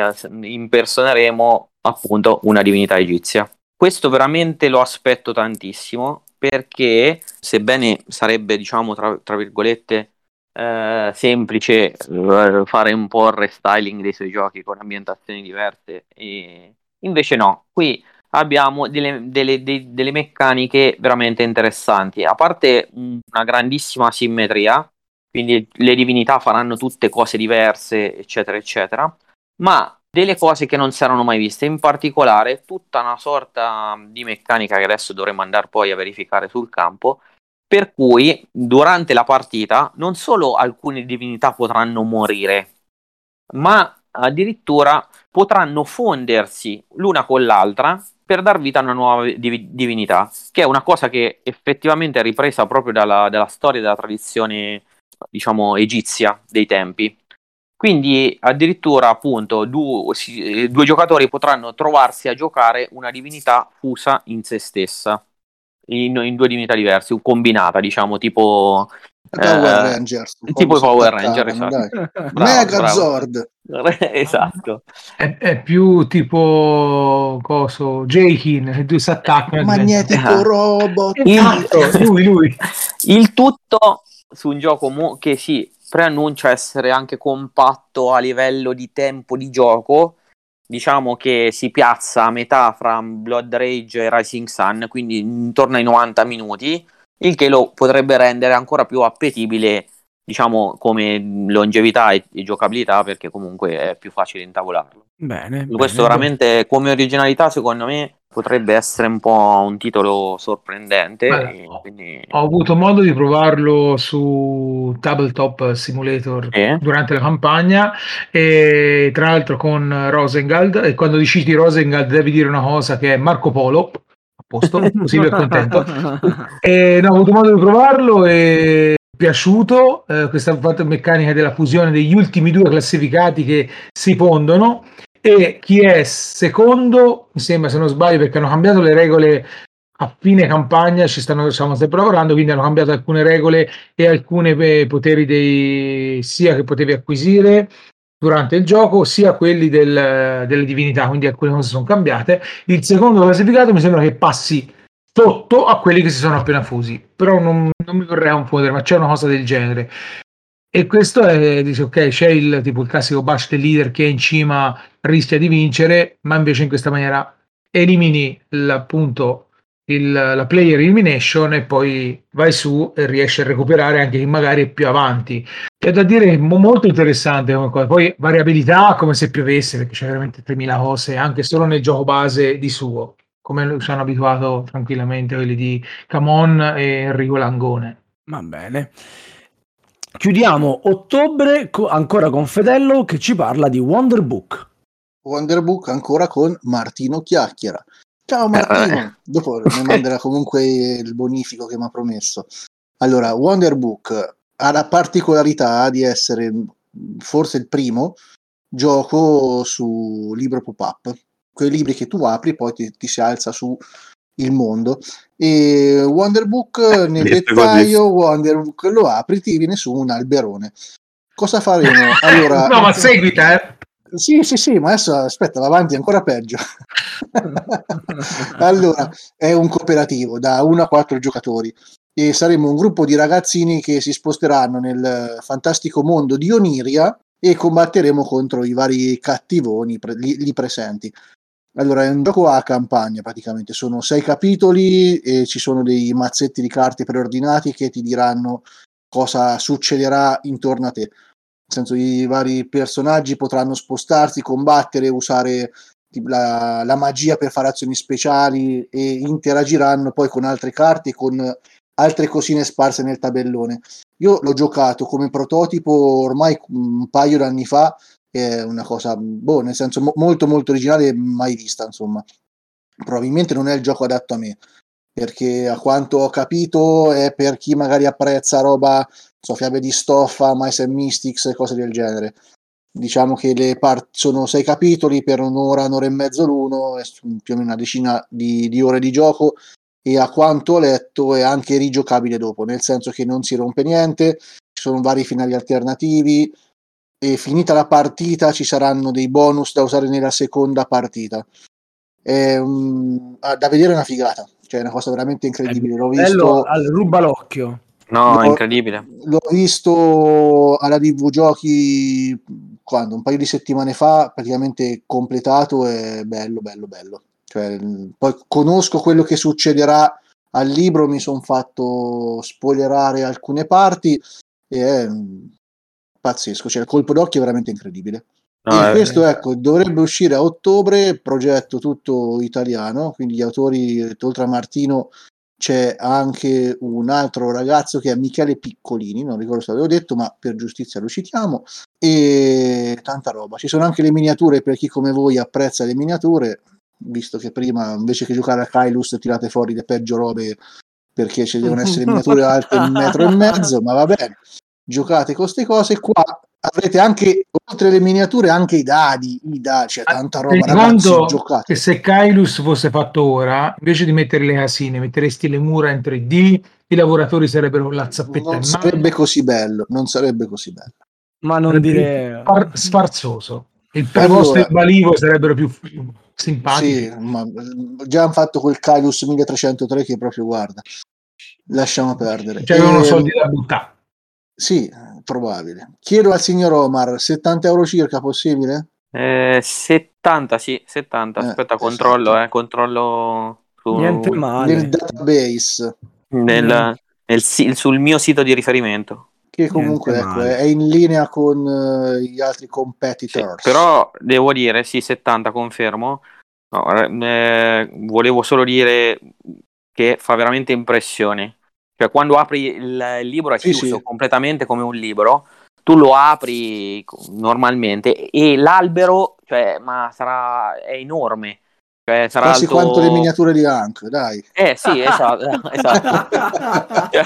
impersoneremo appunto una divinità egizia. Questo veramente lo aspetto tantissimo perché, sebbene sarebbe, diciamo, tra, tra virgolette, eh, semplice eh, fare un po' il restyling dei suoi giochi con ambientazioni diverse e invece no, qui abbiamo delle, delle, delle, delle meccaniche veramente interessanti. A parte una grandissima simmetria quindi le divinità faranno tutte cose diverse eccetera eccetera ma delle cose che non si erano mai viste, in particolare tutta una sorta di meccanica che adesso dovremo andare poi a verificare sul campo, per cui durante la partita non solo alcune divinità potranno morire, ma addirittura potranno fondersi l'una con l'altra per dar vita a una nuova div- divinità, che è una cosa che effettivamente è ripresa proprio dalla, dalla storia e dalla tradizione, diciamo, egizia dei tempi. Quindi addirittura appunto due, due giocatori potranno trovarsi a giocare una divinità fusa in se stessa in, in due divinità diverse, combinata, diciamo, tipo Power eh, Rangers. Tipo i Power Ranger, esatto. Megazord. esatto. È, è, più tipo coso, Jaykin, e due si attaccano. Magnetico ah. robot. Esatto, lui, lui. Il tutto su un gioco mo- che si preannuncia essere anche compatto a livello di tempo di gioco, diciamo che si piazza a metà fra Blood Rage e Rising Sun, quindi intorno ai 90 minuti, il che lo potrebbe rendere ancora più appetibile, diciamo, come longevità e, e giocabilità, perché comunque è più facile intavolarlo. Bene. Questo bene. veramente come originalità, secondo me, potrebbe essere un po' un titolo sorprendente. Beh, quindi... Ho avuto modo di provarlo su Tabletop Simulator eh? durante la campagna e tra l'altro con Rosengald e quando decidi Rosengald devi dire una cosa che è Marco Polo a posto, così lui è contento e no, ho avuto modo di provarlo e piaciuto eh, questa meccanica della fusione degli ultimi due classificati che si fondono e chi è secondo, mi sembra se non sbaglio, perché hanno cambiato le regole a fine campagna, ci stanno stiamo sempre lavorando, quindi hanno cambiato alcune regole e alcuni eh, poteri dei, sia che potevi acquisire durante il gioco, sia quelli del, delle divinità, quindi alcune cose sono cambiate. Il secondo classificato mi sembra che passi sotto a quelli che si sono appena fusi, però non, non mi vorrei confondere, ma c'è una cosa del genere. E questo è, dice, ok, c'è il, tipo, il classico bash del leader che è in cima rischia di vincere, ma invece in questa maniera elimini appunto il, la player elimination e poi vai su e riesci a recuperare anche chi magari è più avanti. È da dire molto interessante come cosa. Poi variabilità come se piovesse, perché c'è veramente 3000 cose anche solo nel gioco base di suo, come ci hanno abituato tranquillamente quelli di Camon e Enrico Langone. Va bene. Chiudiamo ottobre co- ancora con Fedello che ci parla di Wonder Book. Wonder Book ancora con Martino Chiacchiera. Ciao Martino, eh. dopo mi manderà comunque il bonifico che mi ha promesso. Allora, Wonder Book ha la particolarità di essere forse il primo gioco su libro pop-up. Quei libri che tu apri poi ti, ti si alza su il mondo. E Wonderbook nel Detto dettaglio, Wonderbook lo apri, ti viene su un alberone. Cosa faremo? Allora, no, ma seguita, eh. Sì, sì, sì, ma adesso aspetta, va avanti ancora peggio. allora, è un cooperativo da 1 a 4 giocatori e saremo un gruppo di ragazzini che si sposteranno nel fantastico mondo di Oniria e combatteremo contro i vari cattivoni pre- lì presenti. Allora, è un gioco a campagna praticamente, sono sei capitoli e ci sono dei mazzetti di carte preordinati che ti diranno cosa succederà intorno a te. Nel senso, i vari personaggi potranno spostarsi, combattere, usare la, la magia per fare azioni speciali e interagiranno poi con altre carte, con altre cosine sparse nel tabellone. Io l'ho giocato come prototipo ormai un paio d'anni fa è una cosa, boh, nel senso mo- molto molto originale mai vista, insomma. Probabilmente non è il gioco adatto a me, perché a quanto ho capito è per chi magari apprezza roba, so, fiabe di stoffa, Mice and Mystics e cose del genere. Diciamo che le part- sono sei capitoli per un'ora, un'ora e mezzo l'uno, più o meno una decina di, di ore di gioco e a quanto ho letto è anche rigiocabile dopo, nel senso che non si rompe niente, ci sono vari finali alternativi, e finita la partita ci saranno dei bonus da usare nella seconda partita. È um, da vedere una figata, cioè è una cosa veramente incredibile. L'ho visto al ruba l'occhio. No, L'ho- è incredibile. L'ho visto alla DV Giochi quando un paio di settimane fa, praticamente completato e bello, bello, bello. Cioè, poi conosco quello che succederà al libro, mi sono fatto spoilerare alcune parti e è mh, pazzesco, cioè il colpo d'occhio è veramente incredibile. No, e è- questo ecco, dovrebbe uscire a ottobre, progetto tutto italiano, quindi gli autori, oltre a Martino, c'è anche un altro ragazzo che è Michele Piccolini, non ricordo se l'avevo detto, ma per giustizia lo citiamo, e tanta roba. Ci sono anche le miniature per chi come voi apprezza le miniature, visto che prima invece che giocare a Kailus tirate fuori le peggio robe perché ci devono essere miniature alte un metro e mezzo, ma va bene. Giocate con queste cose qua. Avrete anche, oltre alle miniature, anche i dadi, i dadi, c'è tanta roba, ragazzi, giocate. che se Kailus fosse fatto ora, invece di mettere le casine, metteresti le mura in 3D, i lavoratori sarebbero con la zappetta Non sarebbe così bello, non sarebbe così bello. Ma non Sarebbe dire... Sfar- sfarzoso. Il prevosto Allora- e il balivo sarebbero più simpatici. Sì, ma eh, già hanno fatto quel Kailus 1303 che proprio guarda. Lasciamo perdere. C'avevano Ehm, soldi da buttare. Sì, probabile. Chiedo al signor Omar, 70 euro circa possibile? Eh, 70, sì, 70. Eh, Aspetta, controllo, esatto. eh, controllo su- Niente male. Nel database, nel- nel si- sul mio sito di riferimento. che comunque ecco, è in linea con eh, gli altri Sì, competitors. però devo dire, sì, 70, confermo. No, eh, volevo solo dire che fa veramente impressione. Cioè, quando apri il, libro è Sì, chiuso sì. completamente come un libro, tu lo apri normalmente e l'albero, cioè, ma sarà è enorme. Cioè, sarà Quasi alto... quanto le miniature di Hank, dai. Eh sì, esatto, esatto.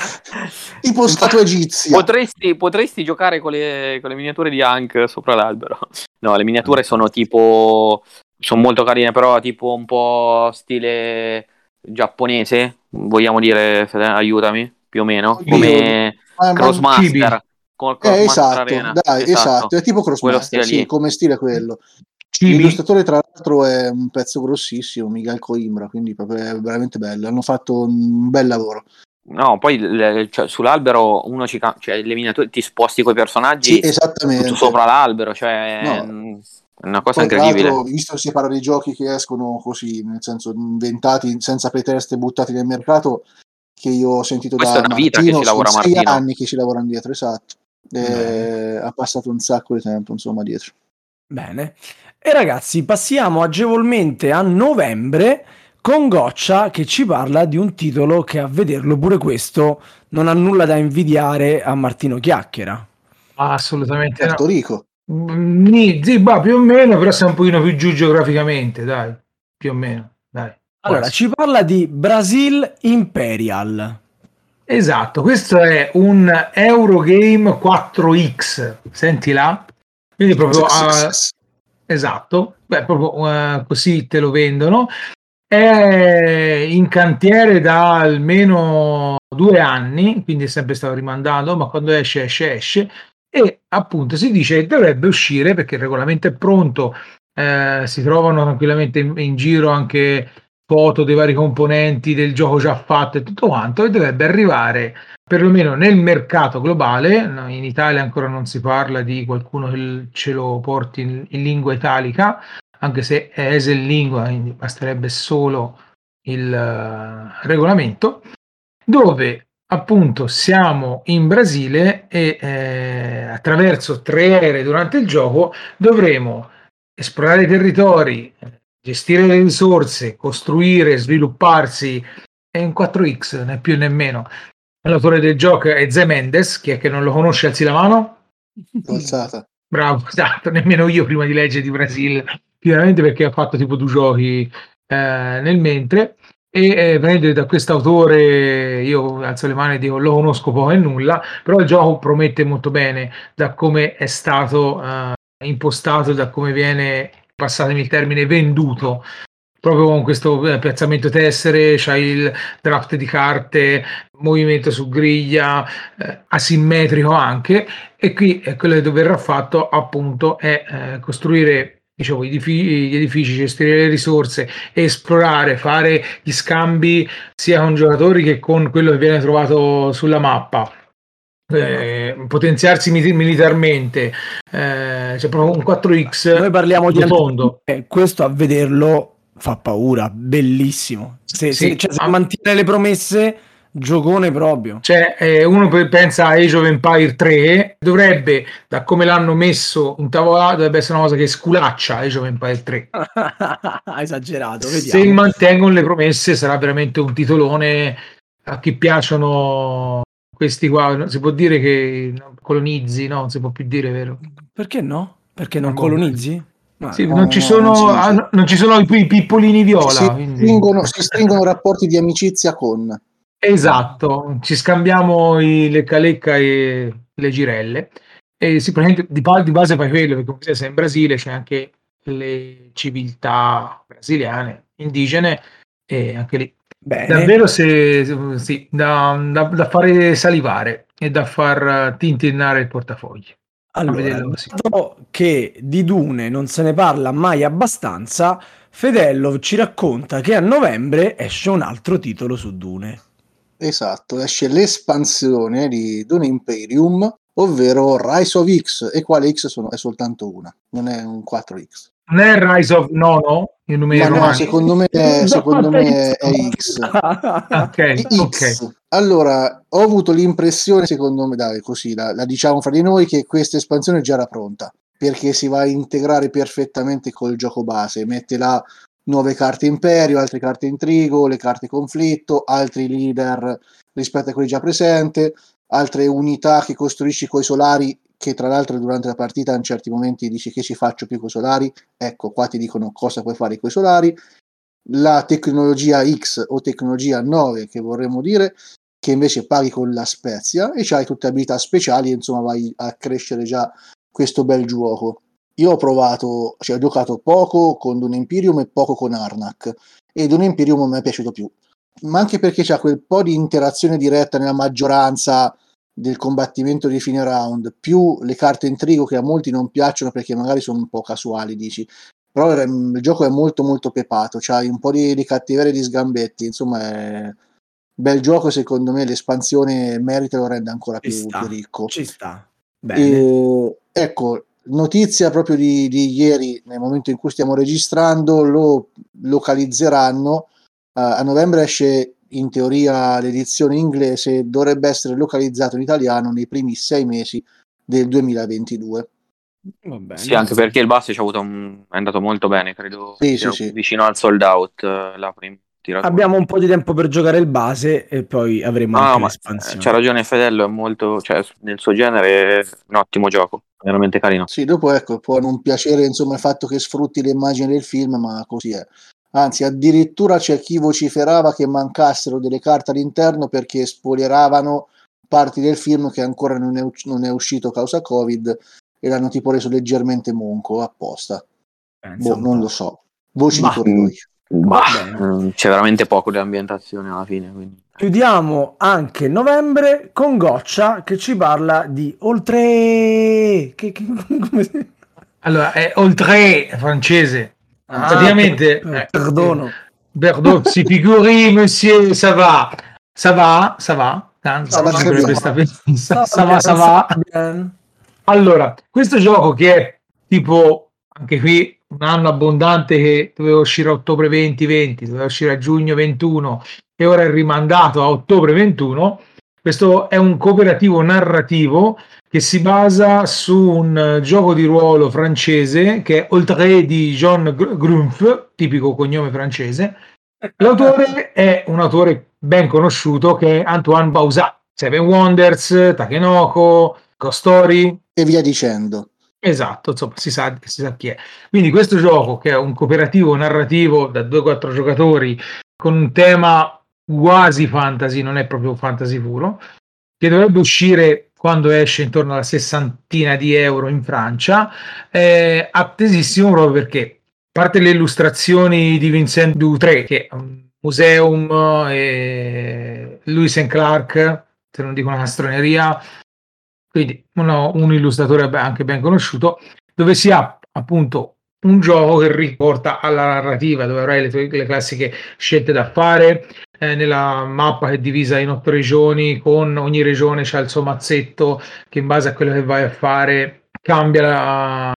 Tipo statua egizia. Potresti, potresti giocare con le, con le miniature di Hank sopra l'albero. No, le miniature sono tipo. Sono molto carine, però tipo un po' stile giapponese. Vogliamo dire, Fede, aiutami, più o meno. Oddio. Come ma- Crossmaster. Con Eh, esatto, Arena. dai, esatto. è tipo Crossmaster, sì, lì. come stile quello. Cibi. L'illustratore, tra l'altro, è un pezzo grossissimo, Miguel Coimbra, quindi proprio è veramente bello. Hanno fatto un bel lavoro. No, poi le- cioè, sull'albero uno ci cioè, le miniature ti sposti con i personaggi Sì, sopra l'albero, cioè No. Una cosa Poi, incredibile. visto che si parla dei giochi che escono così, nel senso inventati senza preteste buttati nel mercato, che io ho sentito Questa da è una vita che Martino, ci lavora sono sei Martino. anni che ci lavorano dietro, esatto. Eh, ha passato un sacco di tempo, insomma, dietro. Bene. E ragazzi, passiamo agevolmente a novembre con Goccia che ci parla di un titolo che a vederlo pure questo non ha nulla da invidiare a Martino Chiacchiera. Assolutamente no. Porto Rico. Sì, bah, più o meno, però sei un pochino più giù geograficamente, dai. Più o meno, dai. Allora, Quasi. ci parla di Brasil Imperial. Esatto, questo è un Eurogame 4X, senti là? Quindi proprio sì. esatto, beh, proprio eh, così te lo vendono. è in cantiere da almeno due anni, quindi è sempre stato rimandando, ma quando esce, esce, esce. E appunto si dice che dovrebbe uscire perché il regolamento è pronto, eh, si trovano tranquillamente in, in, giro anche foto dei vari componenti del gioco già fatto e tutto quanto, e dovrebbe arrivare perlomeno nel mercato globale. In Italia ancora non si parla di qualcuno che ce lo porti in, in lingua italica, anche se è eselingua, quindi basterebbe solo il uh, regolamento, dove appunto siamo in Brasile e eh, attraverso tre aerei durante il gioco dovremo esplorare i territori, gestire le risorse, costruire, svilupparsi. È un 4X, né più né meno. L'autore del gioco è Ze Mendes, chi è che non lo conosce alzi la mano. Alzata. Bravo, esatto, nemmeno io prima di leggere di Brasile, sicuramente perché ha fatto tipo due giochi eh, nel mentre e eh, da questo autore io alzo le mani e dico lo conosco poco e nulla però il gioco promette molto bene da come è stato eh, impostato da come viene passatemi il termine venduto. Proprio con questo eh, piazzamento tessere c'hai il draft di carte movimento su griglia eh, asimmetrico anche e qui è quello che verrà fatto appunto è eh, costruire dicevo, gli edifici, gestire le risorse, esplorare, fare gli scambi sia con giocatori che con quello che viene trovato sulla mappa. Eh, potenziarsi militarmente eh, c'è proprio un 4x noi parliamo di fondo eh, questo a vederlo fa paura bellissimo. Se, sì, se, cioè, se mantiene le promesse giocone proprio. Cioè, eh, uno pensa a Age of Empire 3, dovrebbe, da come l'hanno messo in tavola, dovrebbe essere una cosa che sculaccia Age of Empire 3. Esagerato, vediamo. Se mantengono le promesse sarà veramente un titolone a chi piacciono questi qua. Si può dire che colonizzi, no? Non si può più dire, vero? Perché no? Perché non colonizzi? Sì, no, non, ci sono, non, ah, non, ci sono, i pippolini viola. Si, stringono, si stringono rapporti di amicizia con. Esatto, ci scambiamo i lecca lecca e le girelle e sicuramente di, di base fai quello, perché come sei in Brasile c'è anche le civiltà brasiliane, indigene e anche lì. Bene. Davvero se, sì, da, da, da, fare salivare e da far tintinnare il portafogli. Allora, dato che di Dune non se ne parla mai abbastanza, Fedello ci racconta che a novembre esce un altro titolo su Dune. Esatto, esce l'espansione di Dune Imperium, ovvero Rise of X, e quale X sono, è soltanto una, non è un 4X. Non è Rise of Nono? Il numero no, secondo me, è, secondo me è X. okay, X. Okay. Allora, ho avuto l'impressione, secondo me, dai, così la, la diciamo fra di noi, che questa espansione già era pronta perché si va a integrare perfettamente col gioco base, mette là nuove carte imperio, altre carte intrigo, le carte conflitto, altri leader rispetto a quelli già presenti, altre unità che costruisci coi solari che tra l'altro durante la partita in certi momenti dici che ci faccio più coi solari, ecco qua ti dicono cosa puoi fare coi solari, la tecnologia X o tecnologia 9 che vorremmo dire, che invece paghi con la spezia e c'hai tutte abilità speciali, insomma vai a crescere già questo bel gioco. Io ho provato, cioè ho giocato poco con Dune Imperium e poco con Arnak e Dune Imperium mi è piaciuto più, ma anche perché c'è quel po' di interazione diretta nella maggioranza del combattimento di fine round, più le carte intrigo che a molti non piacciono perché magari sono un po' casuali, dici. Però il gioco è molto molto pepato, c'hai un po' di, di cattiveria di sgambetti, insomma è bel gioco secondo me l'espansione merita lo rende ancora più, più ricco. Ci sta. Bene. E, ecco, notizia proprio di, di, ieri, nel momento in cui stiamo registrando, lo localizzeranno. Uh, a novembre esce in teoria l'edizione inglese, dovrebbe essere localizzato in italiano nei primi sei mesi del 2022. Bene, sì, anche perché il Bassi un... è andato molto bene, credo sì, sì, sì. vicino al sold out uh, la prima. Abbiamo un po' di tempo per giocare il base e poi avremo ah, anche l'espansione. C'ha ragione Fedello, è molto, cioè, nel suo genere è un ottimo gioco, veramente carino. Sì, dopo ecco, può non piacere insomma il fatto che sfrutti le immagini del film, ma così è. Anzi, addirittura c'è chi vociferava che mancassero delle carte all'interno perché spoileravano parti del film che ancora non è, non è uscito causa Covid e l'hanno tipo reso leggermente monco apposta. Boh, non lo so. Voci ma, di corridoi Bah, mm, c'è veramente poco di ambientazione alla fine. Quindi. Chiudiamo anche novembre con Goccia che ci parla di Oltre. Che, che, come si... Allora, è Oltre francese. Ah, Praticamente. Per, perdono. Eh, Pardon, si figuri, monsieur, ça va. Ça va, ça va. Ça va, ça va, ça va. Allora, questo gioco che è tipo, anche qui, un anno abbondante che doveva uscire a ottobre 2020, doveva uscire a giugno 21 e ora è rimandato a ottobre 21. Questo è un cooperativo narrativo che si basa su un gioco di ruolo francese che è Oltre di Jean Grumpf, tipico cognome francese. L'autore è un autore ben conosciuto che è Antoine Bausat, Seven Wonders, Takenoko, Ghost Story e via dicendo. Esatto, insomma, si sa, si sa chi è. Quindi questo gioco, che è un cooperativo narrativo da 2-4 giocatori, con un tema quasi fantasy, non è proprio fantasy puro, che dovrebbe uscire quando esce intorno alla sessantina di euro in Francia, è attesissimo proprio perché, a parte le illustrazioni di Vincent Dutré, che è un museum, e Lewis Clark, se non dico una castroneria, quindi uno, un illustratore anche ben conosciuto, dove si ha appunto un gioco che riporta alla narrativa, dove avrai le, le classiche scelte da fare, eh, nella mappa che è divisa in otto regioni, con ogni regione c'è il suo mazzetto che in base a quello che vai a fare cambia la,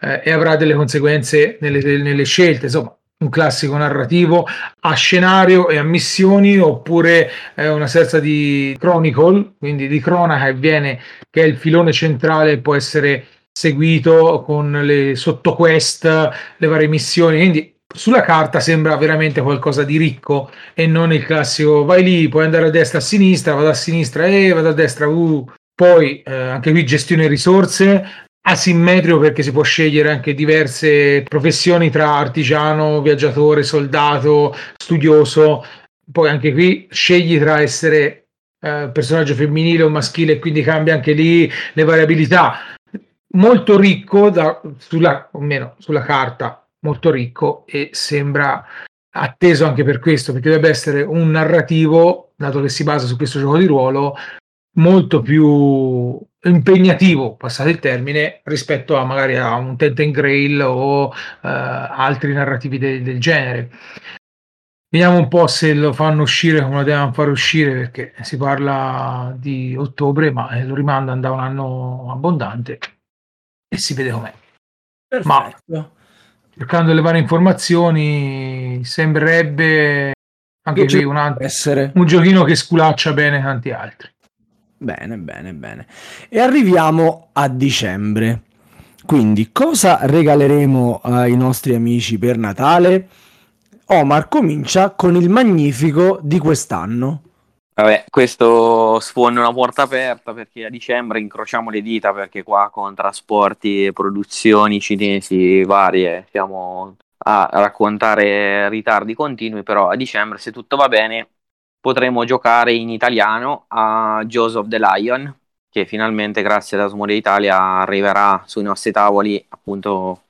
eh, e avrà delle conseguenze nelle, nelle scelte. Insomma, un classico narrativo a scenario e a missioni oppure eh, una sorta di chronicle, quindi di cronaca che viene che è il filone centrale può essere seguito con le sottoquest, le varie missioni, quindi sulla carta sembra veramente qualcosa di ricco e non il classico vai lì, puoi andare a destra a sinistra, vado a sinistra e eh, vado a destra, uh. poi eh, anche qui gestione risorse, asimmetrico perché si può scegliere anche diverse professioni tra artigiano, viaggiatore, soldato, studioso. Poi anche qui scegli tra essere eh, personaggio femminile o maschile quindi cambia anche lì le variabilità. Molto ricco da, sulla, o meno sulla carta, molto ricco e sembra atteso anche per questo, perché dovrebbe essere un narrativo, dato che si basa su questo gioco di ruolo, molto più impegnativo, passate il termine, rispetto a magari a un Tenten Grail o uh, altri narrativi de- del genere. Vediamo un po' se lo fanno uscire come lo devono fare uscire perché si parla di ottobre, ma eh, lo rimandano da un anno abbondante e si vede com'è. Perfetto. Ma cercando le varie informazioni sembrerebbe anche qui un, un giochino che sculaccia bene tanti altri. Bene, bene, bene. E arriviamo a dicembre. Quindi, cosa regaleremo ai nostri amici per Natale? Omar comincia con il magnifico di quest'anno. Vabbè, questo sfonda una porta aperta perché a dicembre incrociamo le dita perché qua con trasporti e produzioni cinesi varie siamo a raccontare ritardi continui, però a dicembre se tutto va bene potremo giocare in italiano a Jaws of the Lion, che finalmente grazie ad Asmodee Italia arriverà sui nostri tavoli appunto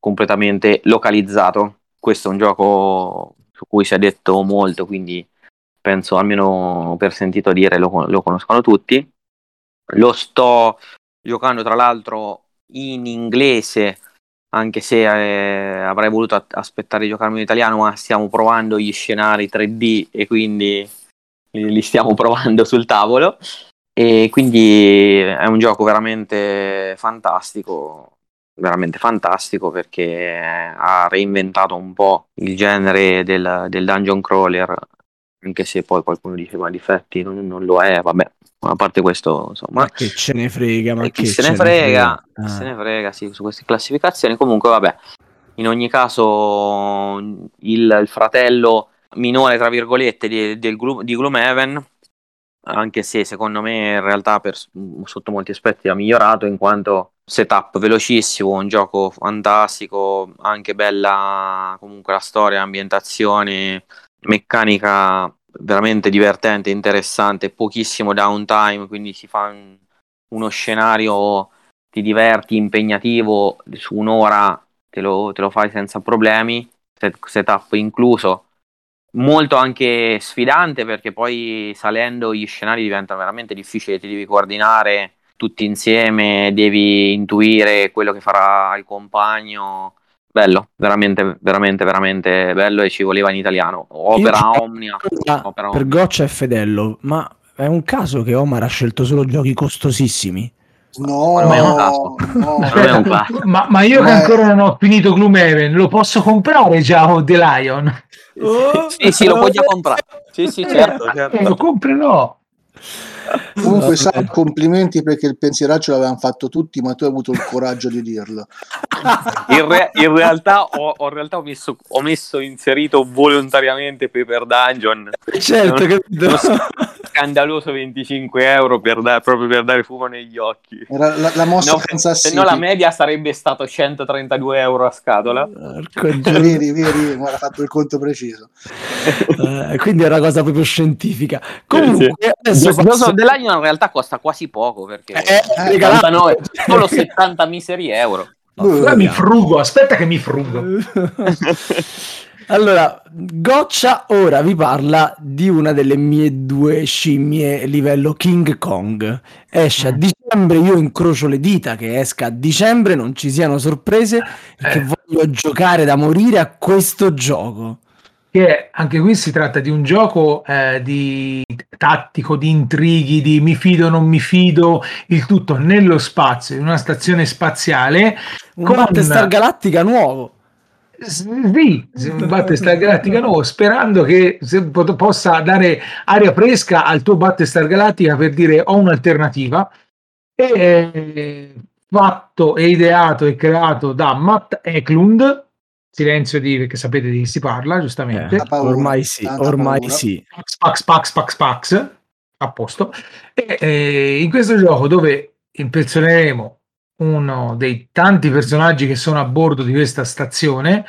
completamente localizzato. Questo è un gioco su cui si è detto molto, quindi penso almeno per sentito dire lo, lo conoscono tutti. Lo sto giocando tra l'altro in inglese anche se eh, avrei voluto aspettare di giocarmi in italiano, ma stiamo provando gli scenari 3D e quindi li stiamo provando sul tavolo. E quindi è un gioco veramente fantastico, veramente fantastico perché ha reinventato un po' il genere del, del dungeon crawler, anche se poi qualcuno dice ma difetti non, non lo è, vabbè, a parte questo, insomma, ma che ce ne frega, ma che se ne frega, frega. se ne frega, sì, su queste classificazioni. Comunque, vabbè, in ogni caso, il, il fratello minore, tra virgolette, di, del, di Gloomhaven, anche se secondo me in realtà per, sotto molti aspetti ha migliorato in quanto setup velocissimo, un gioco fantastico, anche bella comunque la storia, ambientazione, meccanica veramente divertente, interessante, pochissimo downtime, quindi si fa un, uno scenario, ti diverti, impegnativo, su un'ora te lo, te lo fai senza problemi set- setup incluso. Molto anche sfidante perché poi salendo gli scenari diventano veramente difficili, ti devi coordinare tutti insieme, devi intuire quello che farà il compagno. Bello, veramente, veramente, veramente bello e ci voleva in italiano. Opera Omnia. Opera per. Goccia e Fedello, ma è un caso che Omar ha scelto solo giochi costosissimi. No, non è un caso. no. È un Aspetta, ma, ma io che è- ancora non ho finito Gloomhaven, lo posso comprare già o The Lion? Sì, sì, lo puoi già comprare. Sì, sì, certo, Eh, certo. Lo comprerò. Comunque. Sam, complimenti perché il pensieraccio l'avevano fatto tutti, ma tu hai avuto il coraggio di dirlo. In, re- in realtà, ho, ho- in realtà ho, messo, ho messo inserito volontariamente Paper Dungeon. certo, Uno- capito? uno scandaloso 25 euro per da- proprio per dare fumo negli occhi. Era la, la mossa No, Kansas se no la City. media sarebbe stato 132 euro a scatola. Vedi, vedi, ha fatto il conto preciso. Eh, quindi è una cosa proprio scientifica. Comunque, adesso Ghost passo- the Lion in realtà costa quasi poco perché Eh, Eh, regalato. 79, solo 70 miseri euro. Ora mi frugo, aspetta che mi frugo. Allora, Goccia ora vi parla di una delle mie due scimmie livello King Kong. Esce a Mm. dicembre, io incrocio le dita che esca a dicembre, non ci siano sorprese, perché Eh. voglio giocare da morire a questo gioco. Che anche qui si tratta di un gioco eh, di tattico, di intrighi, di mi fido, non mi fido, il tutto nello spazio, in una stazione spaziale. Un Con- Battlestar Galactica nuovo. Sì, Battlestar Galactica nuovo, sperando che possa dare aria fresca al tuo Battlestar Galactica per dire ho un'alternativa. E fatto e ideato e creato da Matt Eklund, silenzio di perché sapete di chi si parla, giustamente. Eh, paura, ormai sì, ormai paura. sì. Pax, Pax, Pax, Pax, a posto. E eh, in questo gioco dove impersoneremo uno dei tanti personaggi che sono a bordo di questa stazione,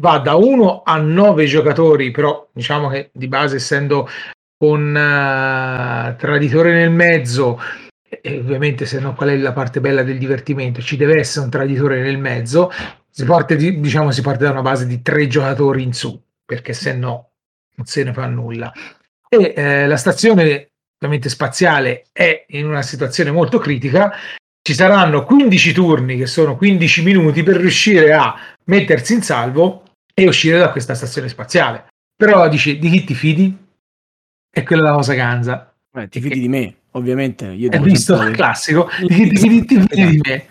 va da 1 a 9 giocatori, però diciamo che di base essendo con eh, traditore nel mezzo, e ovviamente se no qual è la parte bella del divertimento, ci deve essere un traditore nel mezzo, si parte, di- diciamo, si parte da una base di tre giocatori in su, perché se no non se ne fa nulla. E eh, la stazione ovviamente spaziale è in una situazione molto critica. Ci saranno 15 turni, che sono 15 minuti, per riuscire a mettersi in salvo e uscire da questa stazione spaziale. Però dici, di chi ti fidi? E quella è la cosa ganza. Eh, ti fidi di me, ovviamente. Io Hai dico visto sempre il che- classico? Di chi ti fidi, ti fidi di me?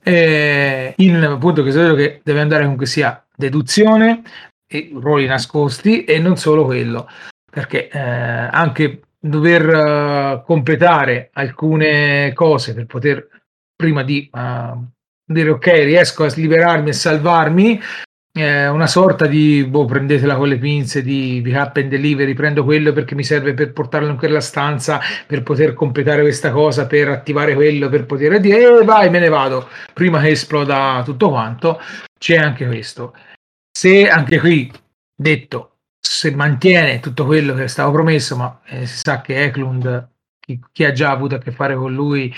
Eh, in appunto gioco che deve andare comunque sia deduzione e ruoli nascosti e non solo quello perché eh, anche dover eh, completare alcune cose per poter prima di eh, dire ok riesco a liberarmi e salvarmi eh, una sorta di boh, prendetela con le pinze di pick up and delivery prendo quello perché mi serve per portarlo in quella stanza per poter completare questa cosa per attivare quello per poter dire eh, vai me ne vado prima che esploda tutto quanto c'è anche questo. Se anche qui detto se mantiene tutto quello che stavo promesso ma eh, si sa che Eklund chi, chi ha già avuto a che fare con lui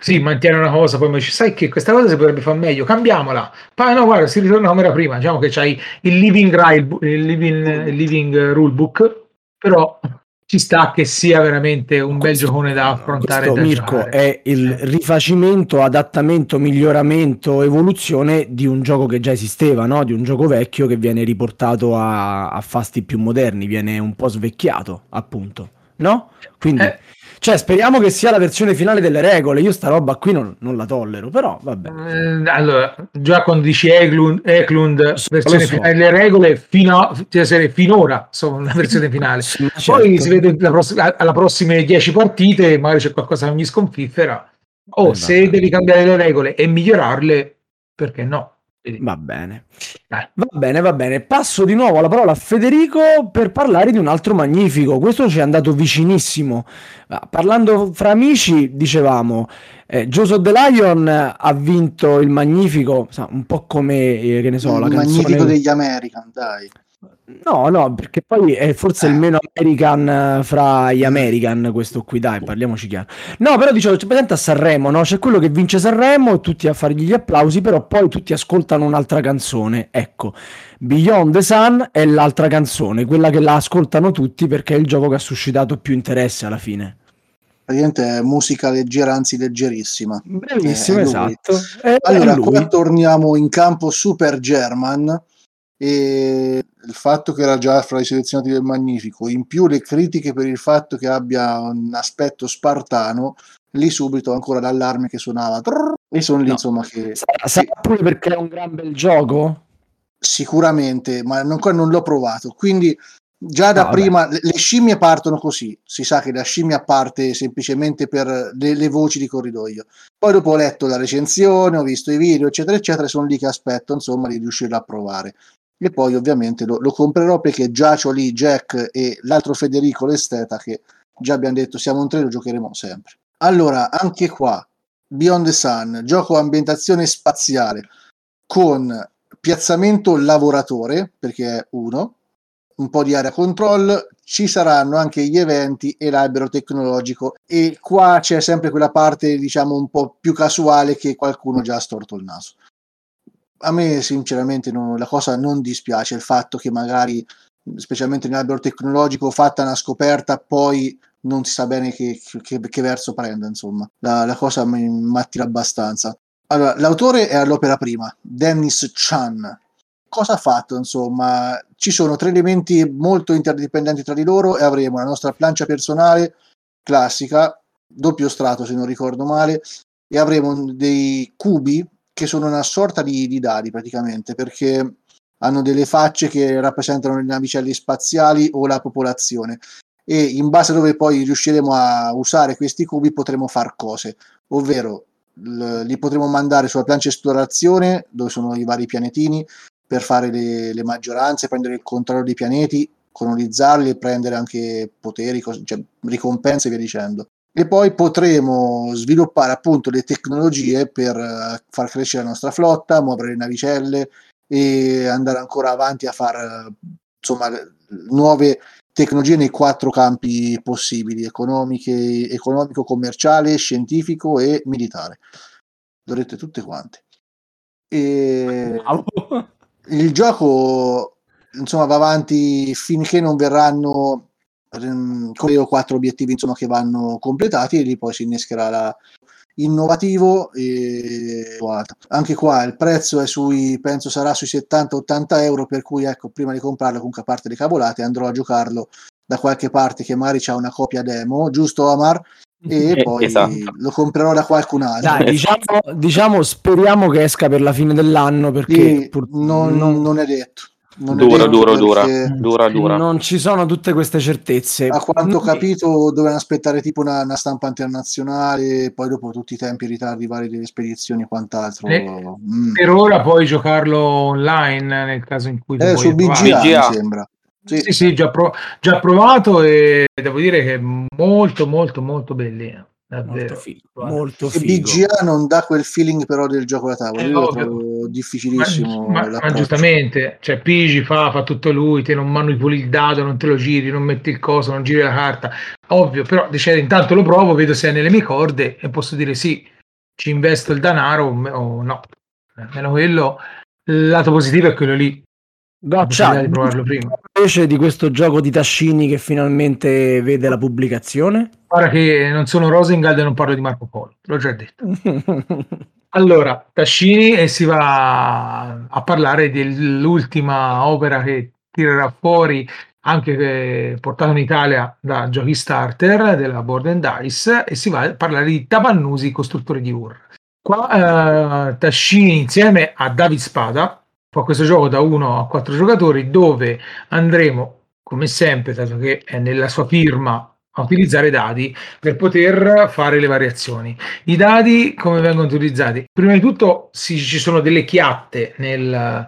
sì, mantiene una cosa, poi mi dice, sai che questa cosa si potrebbe fare meglio, cambiamola. Ma no, guarda, si ritorna come era prima. Diciamo che c'hai il living, il living, il living rulebook, però ci sta che sia veramente un bel giocone da affrontare. Questo, da Mirko, giocare. è il rifacimento, adattamento, miglioramento, evoluzione di un gioco che già esisteva, no? di un gioco vecchio che viene riportato a, a fasti più moderni, viene un po' svecchiato, appunto. No? Quindi, Eh. Cioè, speriamo che sia la versione finale delle regole. Io sta roba qui non, non la tollero, però vabbè. Eh, allora, già quando dici Eklund, Eklund so, versione so. finale delle regole, fino a, cioè, finora sono la versione finale. Sì, Poi certo. si vede la pross- alla prossime 10 partite, magari c'è qualcosa che mi sconfiffera. O Eh, se vabbè. devi cambiare le regole e migliorarle, perché no? Va bene. Va bene, va bene. Passo di nuovo la parola a Federico per parlare di un altro magnifico. Questo ci è andato vicinissimo. Ah, Parlando fra amici, dicevamo, eh, Joseph The Lion ha vinto il magnifico, sa, un po' come, eh, che ne so, la il canzone... magnifico degli American, dai. No, no, perché poi è forse il meno American eh, fra gli American questo qui, dai, parliamoci chiaro. No, però dicevo, c'è presente a Sanremo, no? C'è quello che vince Sanremo, tutti a fargli gli applausi, però poi tutti ascoltano un'altra canzone. Ecco, Beyond the Sun è l'altra canzone, quella che la ascoltano tutti perché è il gioco che ha suscitato più interesse alla fine. Praticamente è musica leggera, anzi leggerissima. Bravissimo, Eh, esatto. È Allora, qua torniamo in campo Super German e il fatto che era già fra i selezionati del Magnifico, in più le critiche per il fatto che abbia un aspetto spartano, lì subito ancora l'allarme che suonava trrr, e sono lì No. insomma che Sarà, sarà pure perché è un gran bel gioco? sicuramente, ma ancora non l'ho provato, quindi già da No, prima le, le scimmie partono così, si sa che la scimmia parte semplicemente per le, le voci di corridoio. Poi dopo ho letto la recensione, ho visto i video, eccetera, eccetera, e sono lì che aspetto, insomma, di riuscirlo a provare. E poi ovviamente lo, lo comprerò perché già c'ho lì Jack e l'altro Federico, l'esteta, che già abbiamo detto siamo un tre, lo giocheremo sempre. Allora, anche qua, Beyond the Sun, gioco ambientazione spaziale con piazzamento lavoratore, perché è uno, un po' di area control, ci saranno anche gli eventi e l'albero tecnologico e qua c'è sempre quella parte diciamo un po' più casuale che qualcuno già ha storto il naso. A me sinceramente non- la cosa non dispiace, il fatto che magari specialmente nell'albero tecnologico fatta una scoperta poi non si sa bene che, che- che verso prenda insomma la, la cosa mi attira abbastanza allora, l'autore è all'opera prima, Dennis Chan. Cosa ha fatto? Insomma, ci sono tre elementi molto interdipendenti tra di loro e avremo la nostra plancia personale classica, doppio strato se non ricordo male, e avremo dei cubi che sono una sorta di, di dadi praticamente, perché hanno delle facce che rappresentano le navicelle spaziali o la popolazione e in base a dove poi riusciremo a usare questi cubi potremo far cose, ovvero li potremo mandare sulla plancia esplorazione dove sono i vari pianetini per fare le, le maggioranze, prendere il controllo dei pianeti, colonizzarli e prendere anche poteri, cos- cioè, ricompense e via dicendo. E poi potremo sviluppare appunto le tecnologie per eh, far crescere la nostra flotta, muovere le navicelle e andare ancora avanti a fare insomma nuove tecnologie nei quattro campi possibili, economiche, economico, commerciale, scientifico e militare. Dovrete tutte quante. E il gioco insomma va avanti finché non verranno ehm, come o quattro obiettivi insomma che vanno completati e lì poi si innescherà la innovativo e anche qua il prezzo è sui penso sarà sui 70-80 euro per cui ecco prima di comprarlo comunque a parte le cavolate andrò a giocarlo da qualche parte che magari c'ha una copia demo giusto Amar e Eh, poi esatto. lo comprerò da qualcun altro. Dai, diciamo, diciamo, speriamo che esca per la fine dell'anno perché pur- non, non- non è detto Dura, dura, dura. perché- Dura, dura. non ci sono tutte queste certezze. A quanto ho Mm, capito dovevano aspettare tipo una, una stampa internazionale, poi dopo tutti i tempi e ritardi vari delle spedizioni e quant'altro. Eh, Mm. Per ora puoi giocarlo online nel caso in cui Eh, su. BGA, BGA. mi sembra. Sì. Sì, sì, già, pro- già provato e devo dire che è molto, molto, molto bellino. Molto Davvero. figo. Molto E figo. BGA non dà quel feeling però del gioco da tavola, Eh, io lo trovo Ma, difficilissimo. ma- ma l'approccio. giustamente, cioè Pigi fa, fa tutto lui, te non manipoli il dado, non te lo giri, non metti il coso, non giri la carta. Ovvio, però dice, intanto lo provo, vedo se è nelle mie corde e posso dire sì, ci investo il denaro o no. Almeno quello, il lato positivo è quello lì. La possibilità Goccia, di provarlo prima. Invece di questo gioco di Tascini che finalmente vede la pubblicazione? Guarda che non sono Rosengard e non parlo di Marco Polo, l'ho già detto. Allora, Tascini e si va a parlare dell'ultima opera che tirerà fuori, anche portata in Italia da Giochi Starter della Board and Dice, e si va a parlare di Tavannusi, costruttore di UR. Qua eh, Tascini insieme a David Spada fa questo gioco da 1 a 4 giocatori dove andremo, come sempre, dato che è nella sua firma, a utilizzare dadi per poter fare le variazioni. I dadi come vengono utilizzati? Prima di tutto si- ci sono delle chiatte nel,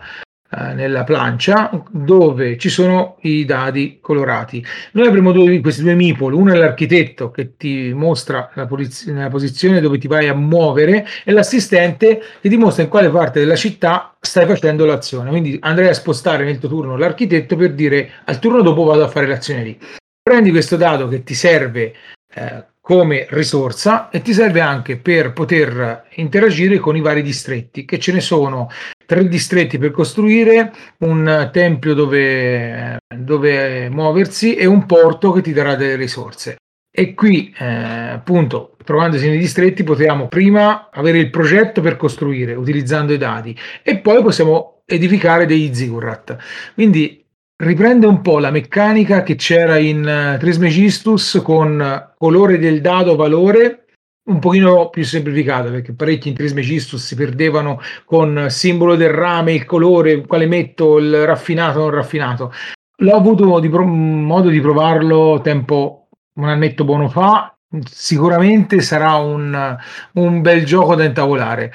eh, nella plancia dove ci sono i dadi colorati. Noi avremo due, questi due meeple, uno è l'architetto che ti mostra la, poliz- la posizione dove ti vai a muovere e l'assistente che ti mostra in quale parte della città stai facendo l'azione. Quindi andrei a spostare nel tuo turno l'architetto per dire al turno dopo vado a fare l'azione lì. Prendi questo dado che ti serve eh, come risorsa e ti serve anche per poter interagire con i vari distretti, che ce ne sono tre distretti per costruire, un tempio dove, dove muoversi e un porto che ti darà delle risorse. E qui, eh, appunto, trovandosi nei distretti, potremo prima avere il progetto per costruire utilizzando i dati e poi possiamo edificare degli ziggurat. Quindi riprende un po' la meccanica che c'era in uh, Trismegistus con colore del dado valore un pochino più semplificato perché parecchi in Trismegistus si perdevano con simbolo del rame, il colore, quale metto, il raffinato o non raffinato. L'ho avuto di pro- modo di provarlo tempo, un annetto buono fa, sicuramente sarà un, un bel gioco da intavolare.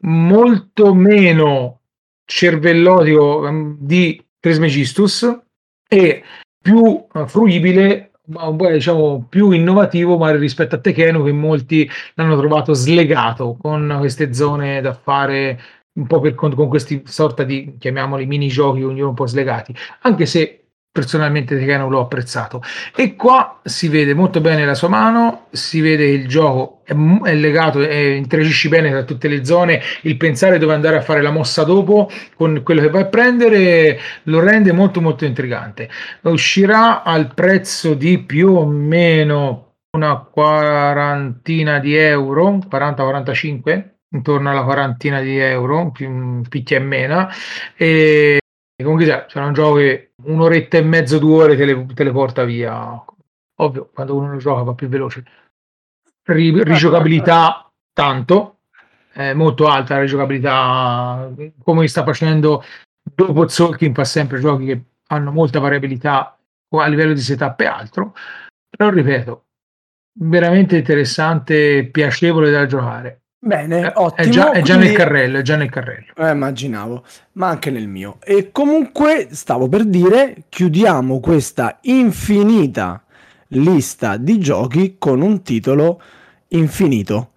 Molto meno cervellotico um, di Trismegistus e più uh, fruibile diciamo più innovativo magari rispetto a Tekeno che molti l'hanno trovato slegato con queste zone da fare un po' per conto con questi sorta di chiamiamoli mini giochi ognuno un po' slegati. Anche se personalmente Tekeno l'ho apprezzato. E qua si vede molto bene la sua mano si vede il gioco è, è legato e interagisci bene tra tutte le zone il pensare dove andare a fare la mossa dopo con quello che vai a prendere lo rende molto molto intrigante. Uscirà al prezzo di più o meno una quarantina di euro 40-45 intorno alla quarantina di euro picchia e mena e comunque sia, c'era un gioco che un'oretta e mezzo, due ore te le, te le porta via. Ovvio, quando uno lo gioca va più veloce. Ri, rigiocabilità tanto, è molto alta la rigiocabilità, come sta facendo dopo Zolkin fa sempre giochi che hanno molta variabilità a livello di setup e altro, però ripeto, veramente interessante, piacevole da giocare. Bene, ottimo. È già, è già quindi... nel carrello, è già nel carrello. Eh, immaginavo, ma anche nel mio. E comunque stavo per dire, chiudiamo questa infinita lista di giochi con un titolo infinito.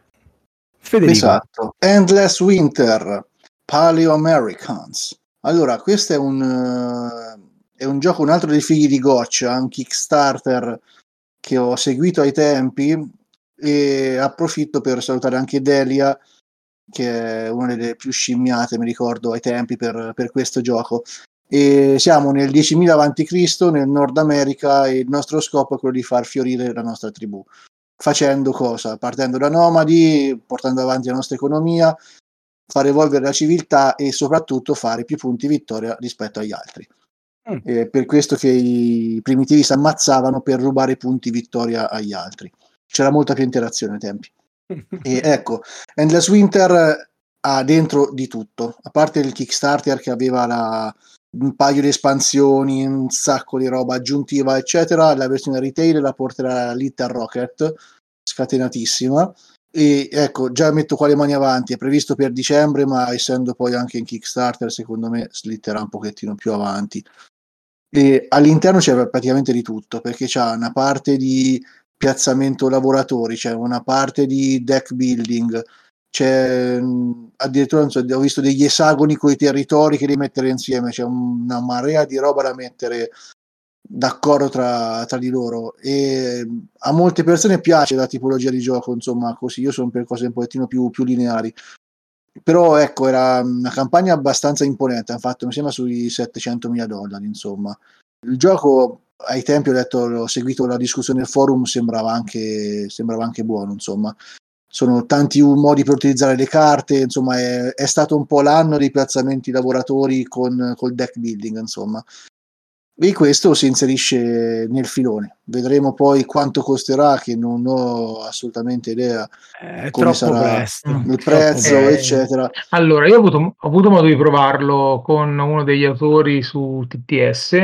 Federico. Esatto, Endless Winter, Paleo Americans. Allora, questo è un, uh, è un gioco, un altro dei figli di goccia, un Kickstarter che ho seguito ai tempi e approfitto per salutare anche Delia che è una delle più scimmiate mi ricordo ai tempi per, per questo gioco e siamo nel 10.000 a.C. nel Nord America e il nostro scopo è quello di far fiorire la nostra tribù facendo cosa? partendo da nomadi portando avanti la nostra economia far evolvere la civiltà e soprattutto fare più punti vittoria rispetto agli altri è per questo che i primitivi si ammazzavano per rubare punti vittoria agli altri c'era molta più interazione ai tempi. e ecco, Endless Winter ha dentro di tutto, a parte il Kickstarter che aveva la, un paio di espansioni, un sacco di roba aggiuntiva, eccetera, la versione retail la porterà Little Rocket, scatenatissima. E ecco, già metto qua le mani avanti, è previsto per dicembre, ma essendo poi anche in Kickstarter, secondo me slitterà un pochettino più avanti. E all'interno c'è praticamente di tutto, perché c'è una parte di piazzamento lavoratori, c'è una parte di deck building, c'è addirittura so, ho visto degli esagoni con i territori che devi mettere insieme, c'è una marea di roba da mettere d'accordo tra, tra, di loro e a molte persone piace la tipologia di gioco, insomma, così io sono per cose un pochettino più, più lineari. Però ecco, era una campagna abbastanza imponente, hanno fatto mi sembra sui 700 mila dollari, insomma. Il gioco ai tempi ho detto, ho seguito la discussione nel forum, sembrava anche, sembrava anche buono, insomma. Sono tanti modi per utilizzare le carte, insomma, è, è stato un po' l'anno dei piazzamenti lavoratori con col deck building, insomma. E questo si inserisce nel filone. Vedremo poi quanto costerà, che non ho assolutamente idea eh, come sarà presto, il prezzo, eh, eccetera. Allora, io ho avuto, ho avuto, modo di provarlo con uno degli autori su TTS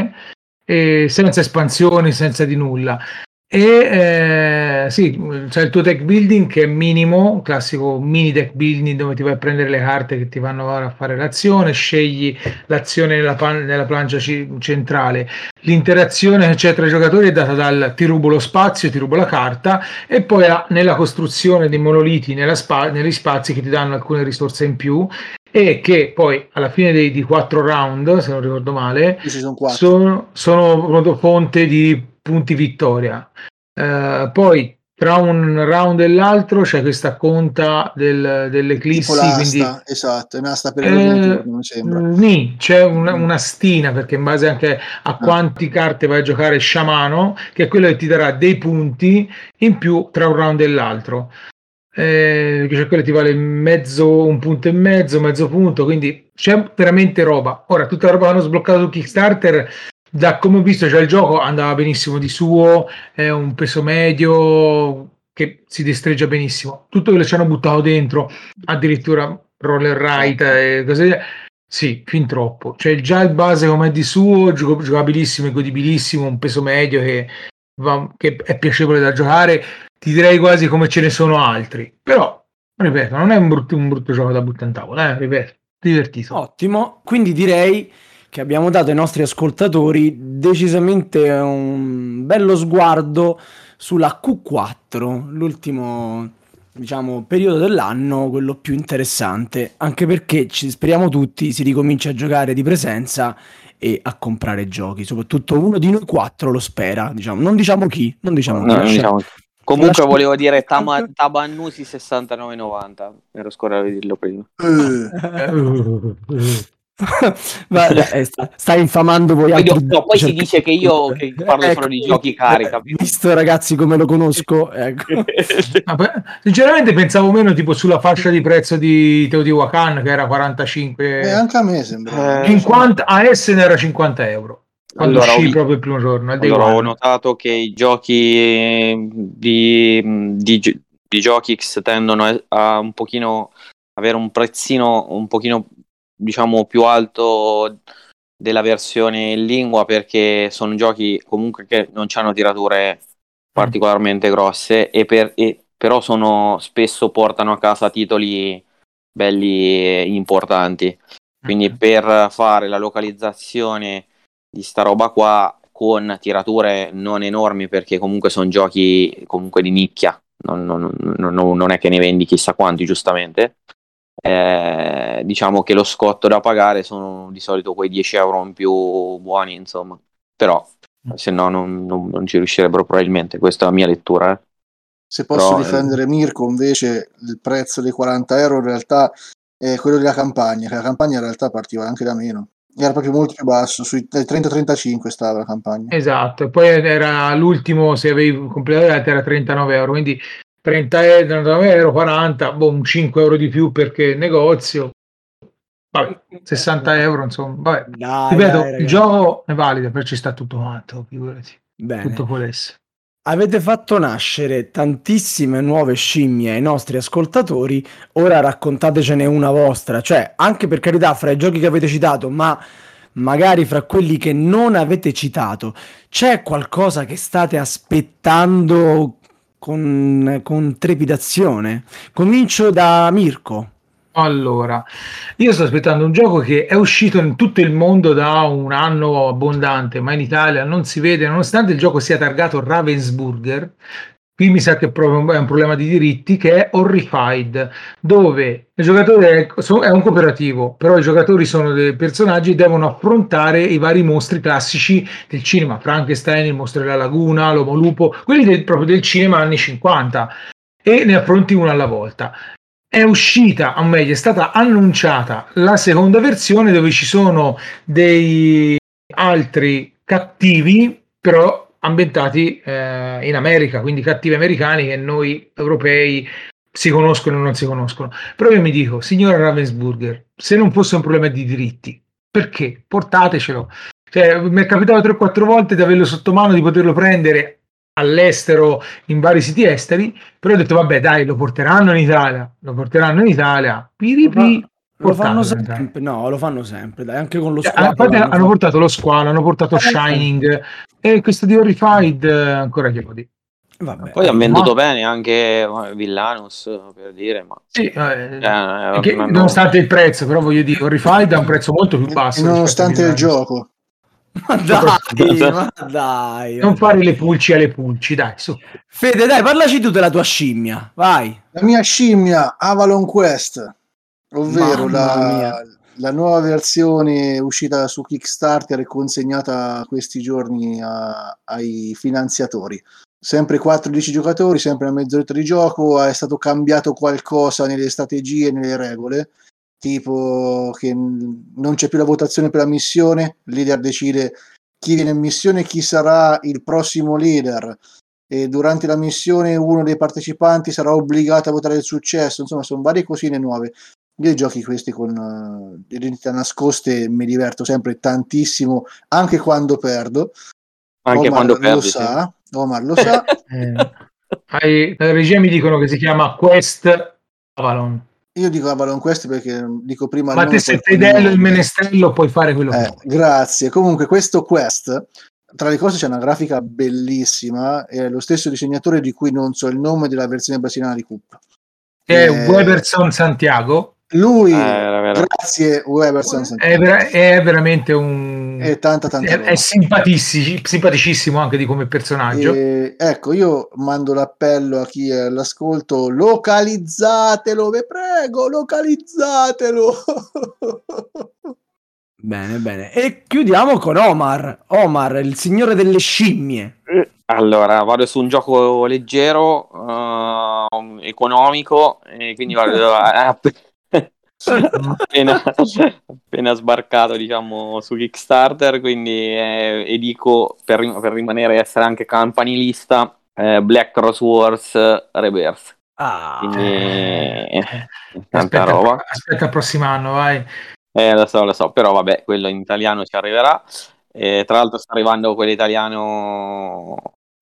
e senza espansioni, senza di nulla. E Eh, sì, c'è il tuo deck building che è minimo, classico mini deck building dove ti vai a prendere le carte che ti vanno a fare l'azione, scegli l'azione nella, pan- nella plancia c- centrale. L'interazione che c'è tra i giocatori è data dal ti rubo lo spazio, ti rubo la carta e poi a, nella costruzione dei monoliti spa- negli spazi che ti danno alcune risorse in più e che poi alla fine dei, di quattro round, se non ricordo male, sono, sono fonte di punti vittoria. Uh, poi tra un round e l'altro c'è questa conta del, dell'eclissi. Quindi, esatto, è un'asta per eh, non sembra. Nì, c'è una, mm. una, stina perché in base anche a ah. quanti carte vai a giocare sciamano, che è quello che ti darà dei punti in più tra un round e l'altro. Eh, cioè quello ti vale mezzo, un punto e mezzo, mezzo punto, quindi c'è veramente roba. Ora, tutta la roba che hanno sbloccato su Kickstarter da come ho visto, cioè il gioco andava benissimo di suo, è un peso medio che si destreggia benissimo. Tutto quello che ci hanno buttato dentro, addirittura roller ride e cose sì, fin troppo. Cioè già il base come è di suo, giocabilissimo e godibilissimo, un peso medio che, va, che è piacevole da giocare, ti direi quasi come ce ne sono altri. Però, ripeto, non è un brutto, un brutto gioco da buttare in tavola, eh, ripeto, divertito. Ottimo, quindi direi che abbiamo dato ai nostri ascoltatori decisamente un bello sguardo sulla Q4, l'ultimo diciamo periodo dell'anno, quello più interessante, anche perché ci speriamo tutti si ricomincia a giocare di presenza e a comprare giochi, soprattutto uno di noi quattro lo spera, diciamo, non diciamo chi, non diciamo no, chi. Diciamo... Comunque lascia... volevo dire Tam- Tabannusi 69,90, ero scordato di dirlo prima. Vabbè, eh, sta, sta, infamando voi altri. No, poi si dice che io che parlo ecco, solo di giochi cari. Capito? Visto ragazzi come lo conosco, ecco. sinceramente pensavo meno tipo sulla fascia di prezzo di Teotihuacan che era 45. Eh, anche a me sembra. 50, a Essen era 50 euro. Quando allora, uscì proprio il primo giorno. Allora, ho notato che i giochi di, di, di giochi X tendono a, a un pochino avere un prezzino un pochino diciamo più alto della versione in lingua perché sono giochi comunque che non hanno tirature particolarmente grosse e, per, e però sono spesso portano a casa titoli belli importanti. Quindi per fare la localizzazione di sta roba qua con tirature non enormi perché comunque sono giochi comunque di nicchia non, non, non, non è che ne vendi chissà quanti giustamente eh, diciamo che lo scotto da pagare sono di solito quei 10 euro in più buoni, insomma, però mm. se no non, non, non ci riuscirebbero probabilmente, questa è la mia lettura. Eh. Se posso però, difendere eh... Mirko, invece il prezzo dei 40 euro in realtà è quello della campagna, che la campagna in realtà partiva anche da meno. Era proprio molto più basso, sui 30-35 stava la campagna. Esatto, e poi era l'ultimo, se avevi completato era 39 euro, quindi 30 euro, 40, boh, un 5 euro di più perché negozio. Vabbè, 60 euro, insomma. Vabbè. Dai, Ripeto, dai, il gioco è valido, però ci sta tutto quanto, figurati. Bene. Tutto essere. Avete fatto nascere tantissime nuove scimmie ai nostri ascoltatori, ora raccontatecene una vostra, cioè anche per carità fra i giochi che avete citato, ma magari fra quelli che non avete citato, c'è qualcosa che state aspettando con, con trepidazione. Comincio da Mirko. Allora, io sto aspettando un gioco che è uscito in tutto il mondo da un anno abbondante, ma in Italia non si vede, nonostante il gioco sia targato Ravensburger, qui mi sa che è un problema di diritti, che è Horrified, dove il giocatore è un cooperativo, però i giocatori sono dei personaggi e devono affrontare i vari mostri classici del cinema, Frankenstein, il mostro della laguna, l'uomo lupo, quelli del, proprio del cinema anni 50, e ne affronti uno alla volta. È uscita, o meglio, è stata annunciata la seconda versione dove ci sono dei altri cattivi, però ambientati eh, in America, quindi cattivi americani che noi europei si conoscono o non si conoscono. Però io mi dico, signora Ravensburger, se non fosse un problema di diritti, perché? Portatecelo. Cioè, mi è capitato 3-4 volte di averlo sotto mano, di poterlo prendere all'estero in vari siti esteri, però ho detto vabbè dai, lo porteranno in Italia, lo porteranno in Italia, piripi, lo fanno sempre, no, lo fanno sempre, dai, anche con lo cioè, squalo. hanno fatto. portato lo squalo, hanno portato eh, Shining e questo di Horrified ancora chiodi. Vabbè. Poi ha Eh, venduto no. bene anche eh, Villanus, per dire, ma... Sì, eh, eh, che- non- nonostante il prezzo, però voglio dire, Orify da un prezzo molto più basso. Nonostante il gioco. Ma dai, ma dai. Non fare le pulci alle pulci, dai, su. Fede, dai, parlaci tu della tua scimmia. Vai. La mia scimmia Avalon Quest, ovvero la, la nuova versione uscita su Kickstarter e consegnata questi giorni a- ai finanziatori. Sempre 14 giocatori, sempre una mezz'oretta di gioco, è stato cambiato qualcosa nelle strategie nelle regole, tipo che non c'è più la votazione per la missione, il leader decide chi viene in missione e chi sarà il prossimo leader e durante la missione uno dei partecipanti sarà obbligato a votare il successo, insomma sono varie cosine nuove. Io i giochi questi con eh, identità nascoste mi diverto sempre tantissimo, anche quando perdo. Anche Omar quando lo perdi. sì. sa, Omar lo sa. Eh, la regia mi dicono che si chiama Quest Avalon. Io dico Avalon Quest perché dico prima Ma te se il Fidello il menestrello puoi fare quello che Eh, vuoi. grazie. Comunque, questo quest, tra le cose, c'è una grafica bellissima. È lo stesso disegnatore di cui non so il nome della versione brasiliana di Coop. È eh, Weberson Santiago. Lui, Eh, grazie, Weberson. È, vera- è veramente un. È tanta, tanta è, è simpaticissimo, simpaticissimo anche di come personaggio. E, ecco, io mando l'appello a chi è all'ascolto: localizzatelo, vi prego, localizzatelo. Bene, bene. E chiudiamo con Omar. Omar, il signore delle scimmie. Allora, vado su un gioco leggero, eh, economico, e quindi vado a- appena, appena sbarcato, diciamo, su Kickstarter, quindi eh, e dico, per, per rimanere essere anche campanilista, eh, Black Cross Wars Reverse. Ah, Quindi, eh, tanta aspetta, roba. aspetta il prossimo anno, vai. Eh, lo so, lo so, però vabbè, quello in italiano ci arriverà. Tra l'altro sta arrivando quello italiano,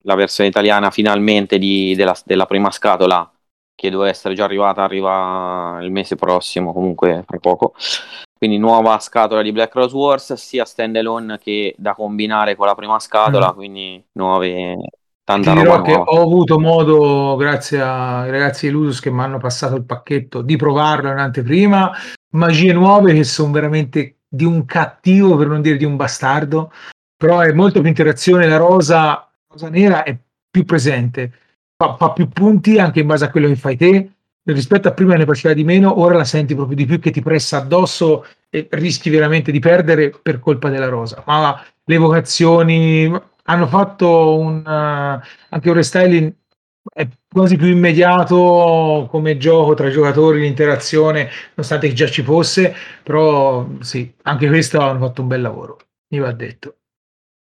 la versione italiana finalmente di- della, della prima scatola, che doveva essere già arrivata, arriva il mese prossimo, comunque fra poco. Quindi nuova scatola di Black Rose Wars, sia standalone che da combinare con la prima scatola, Mm. quindi nuove, Ti tanta dirò roba che ho avuto modo, grazie ai ragazzi di Ludus che mi hanno passato il pacchetto, di provarlo in anteprima. Magie nuove che sono veramente di un cattivo, per non dire di un bastardo. Però è molto più interazione. La rosa, rosa nera è più presente, fa, fa più punti anche in base a quello che fai te. Rispetto a prima ne faceva di meno, ora la senti proprio di più che ti pressa addosso e rischi veramente di perdere per colpa della rosa. Ma le vocazioni hanno fatto un, eh, anche un restyling è quasi più immediato come gioco tra giocatori, l'interazione, nonostante che già ci fosse, però sì, anche questo hanno fatto un bel lavoro, mi va detto.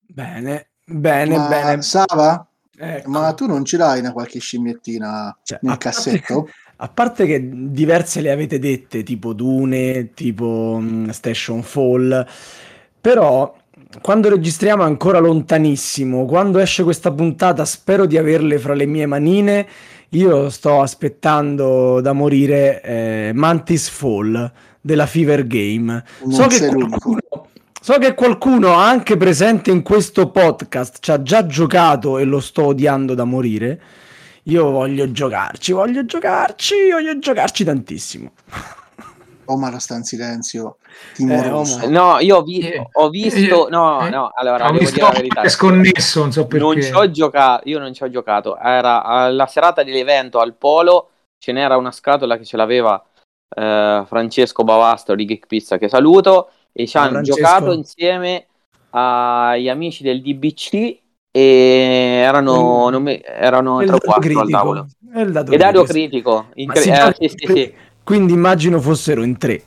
bene, bene, ma bene. Sava, Ecco. ma tu non ce l'hai una qualche scimmiettina Cioè, nel a parte- cassetto? A parte che diverse le avete dette, tipo Dune, tipo mm, Station Fall, però quando registriamo è ancora lontanissimo, quando esce questa puntata spero di averle fra le mie manine, io sto aspettando da morire eh, Mantis Fall della Fever Game. Non So che, qualcuno, so che qualcuno anche presente in questo podcast ci ha già giocato e lo sto odiando da morire. Io voglio giocarci, voglio giocarci, voglio giocarci tantissimo. Omar sta in silenzio, Eh, timoroso. No, io ho, vi- Eh, ho visto, eh, no, eh, no, allora ho devo dire la verità. è sconnesso, non so perché. Non ci ho giocato, io non ci ho giocato. Era alla serata dell'evento al Polo, ce n'era una scatola che ce l'aveva eh, Francesco Bavastro di Geek Pizza, che saluto, e ci hanno Francesco. giocato insieme agli amici del DBC e erano, Il- non mi- erano Il 3 o dato 4 al critico. tavolo. È il dato E Dario critico. Incre- si eh, gioca sì, sì, sì. Quindi immagino fossero in tre.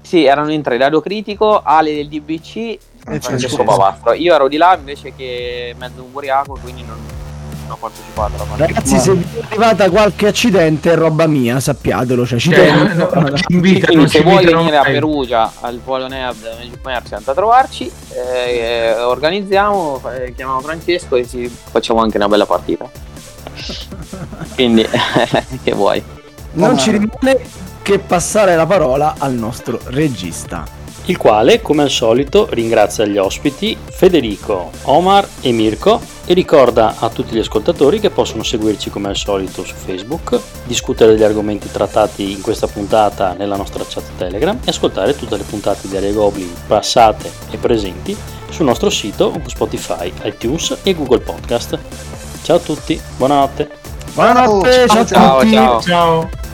Sì, erano in tre, Dario Critico, Ale del DBC e Francesco Francesco Bavastro. Io ero di là invece che mezzo ubriaco, quindi non ho partecipato alla partita. Ragazzi, se vi è arrivata qualche accidente è roba mia, sappiatelo. Cioè, ci Cioè, tengo. no, no, ci invita, Quindi non se ci vuoi invitano venire a mai. Perugia al Polo Nerd Magic Merchant a trovarci, eh, organizziamo, eh, chiamiamo Francesco e ci facciamo anche una bella partita. Quindi, che vuoi? Non Omar. ci rimane che passare la parola al nostro regista. Il quale, come al solito, ringrazia gli ospiti Federico, Omar e Mirko e ricorda a tutti gli ascoltatori che possono seguirci come al solito su Facebook, discutere degli argomenti trattati in questa puntata nella nostra chat Telegram e ascoltare tutte le puntate di Area Goblin passate e presenti sul nostro sito Spotify, iTunes e Google Podcast. Ciao a tutti, buonanotte. Buonanotte, ciao, Ciao, a tutti. ciao. Ciao.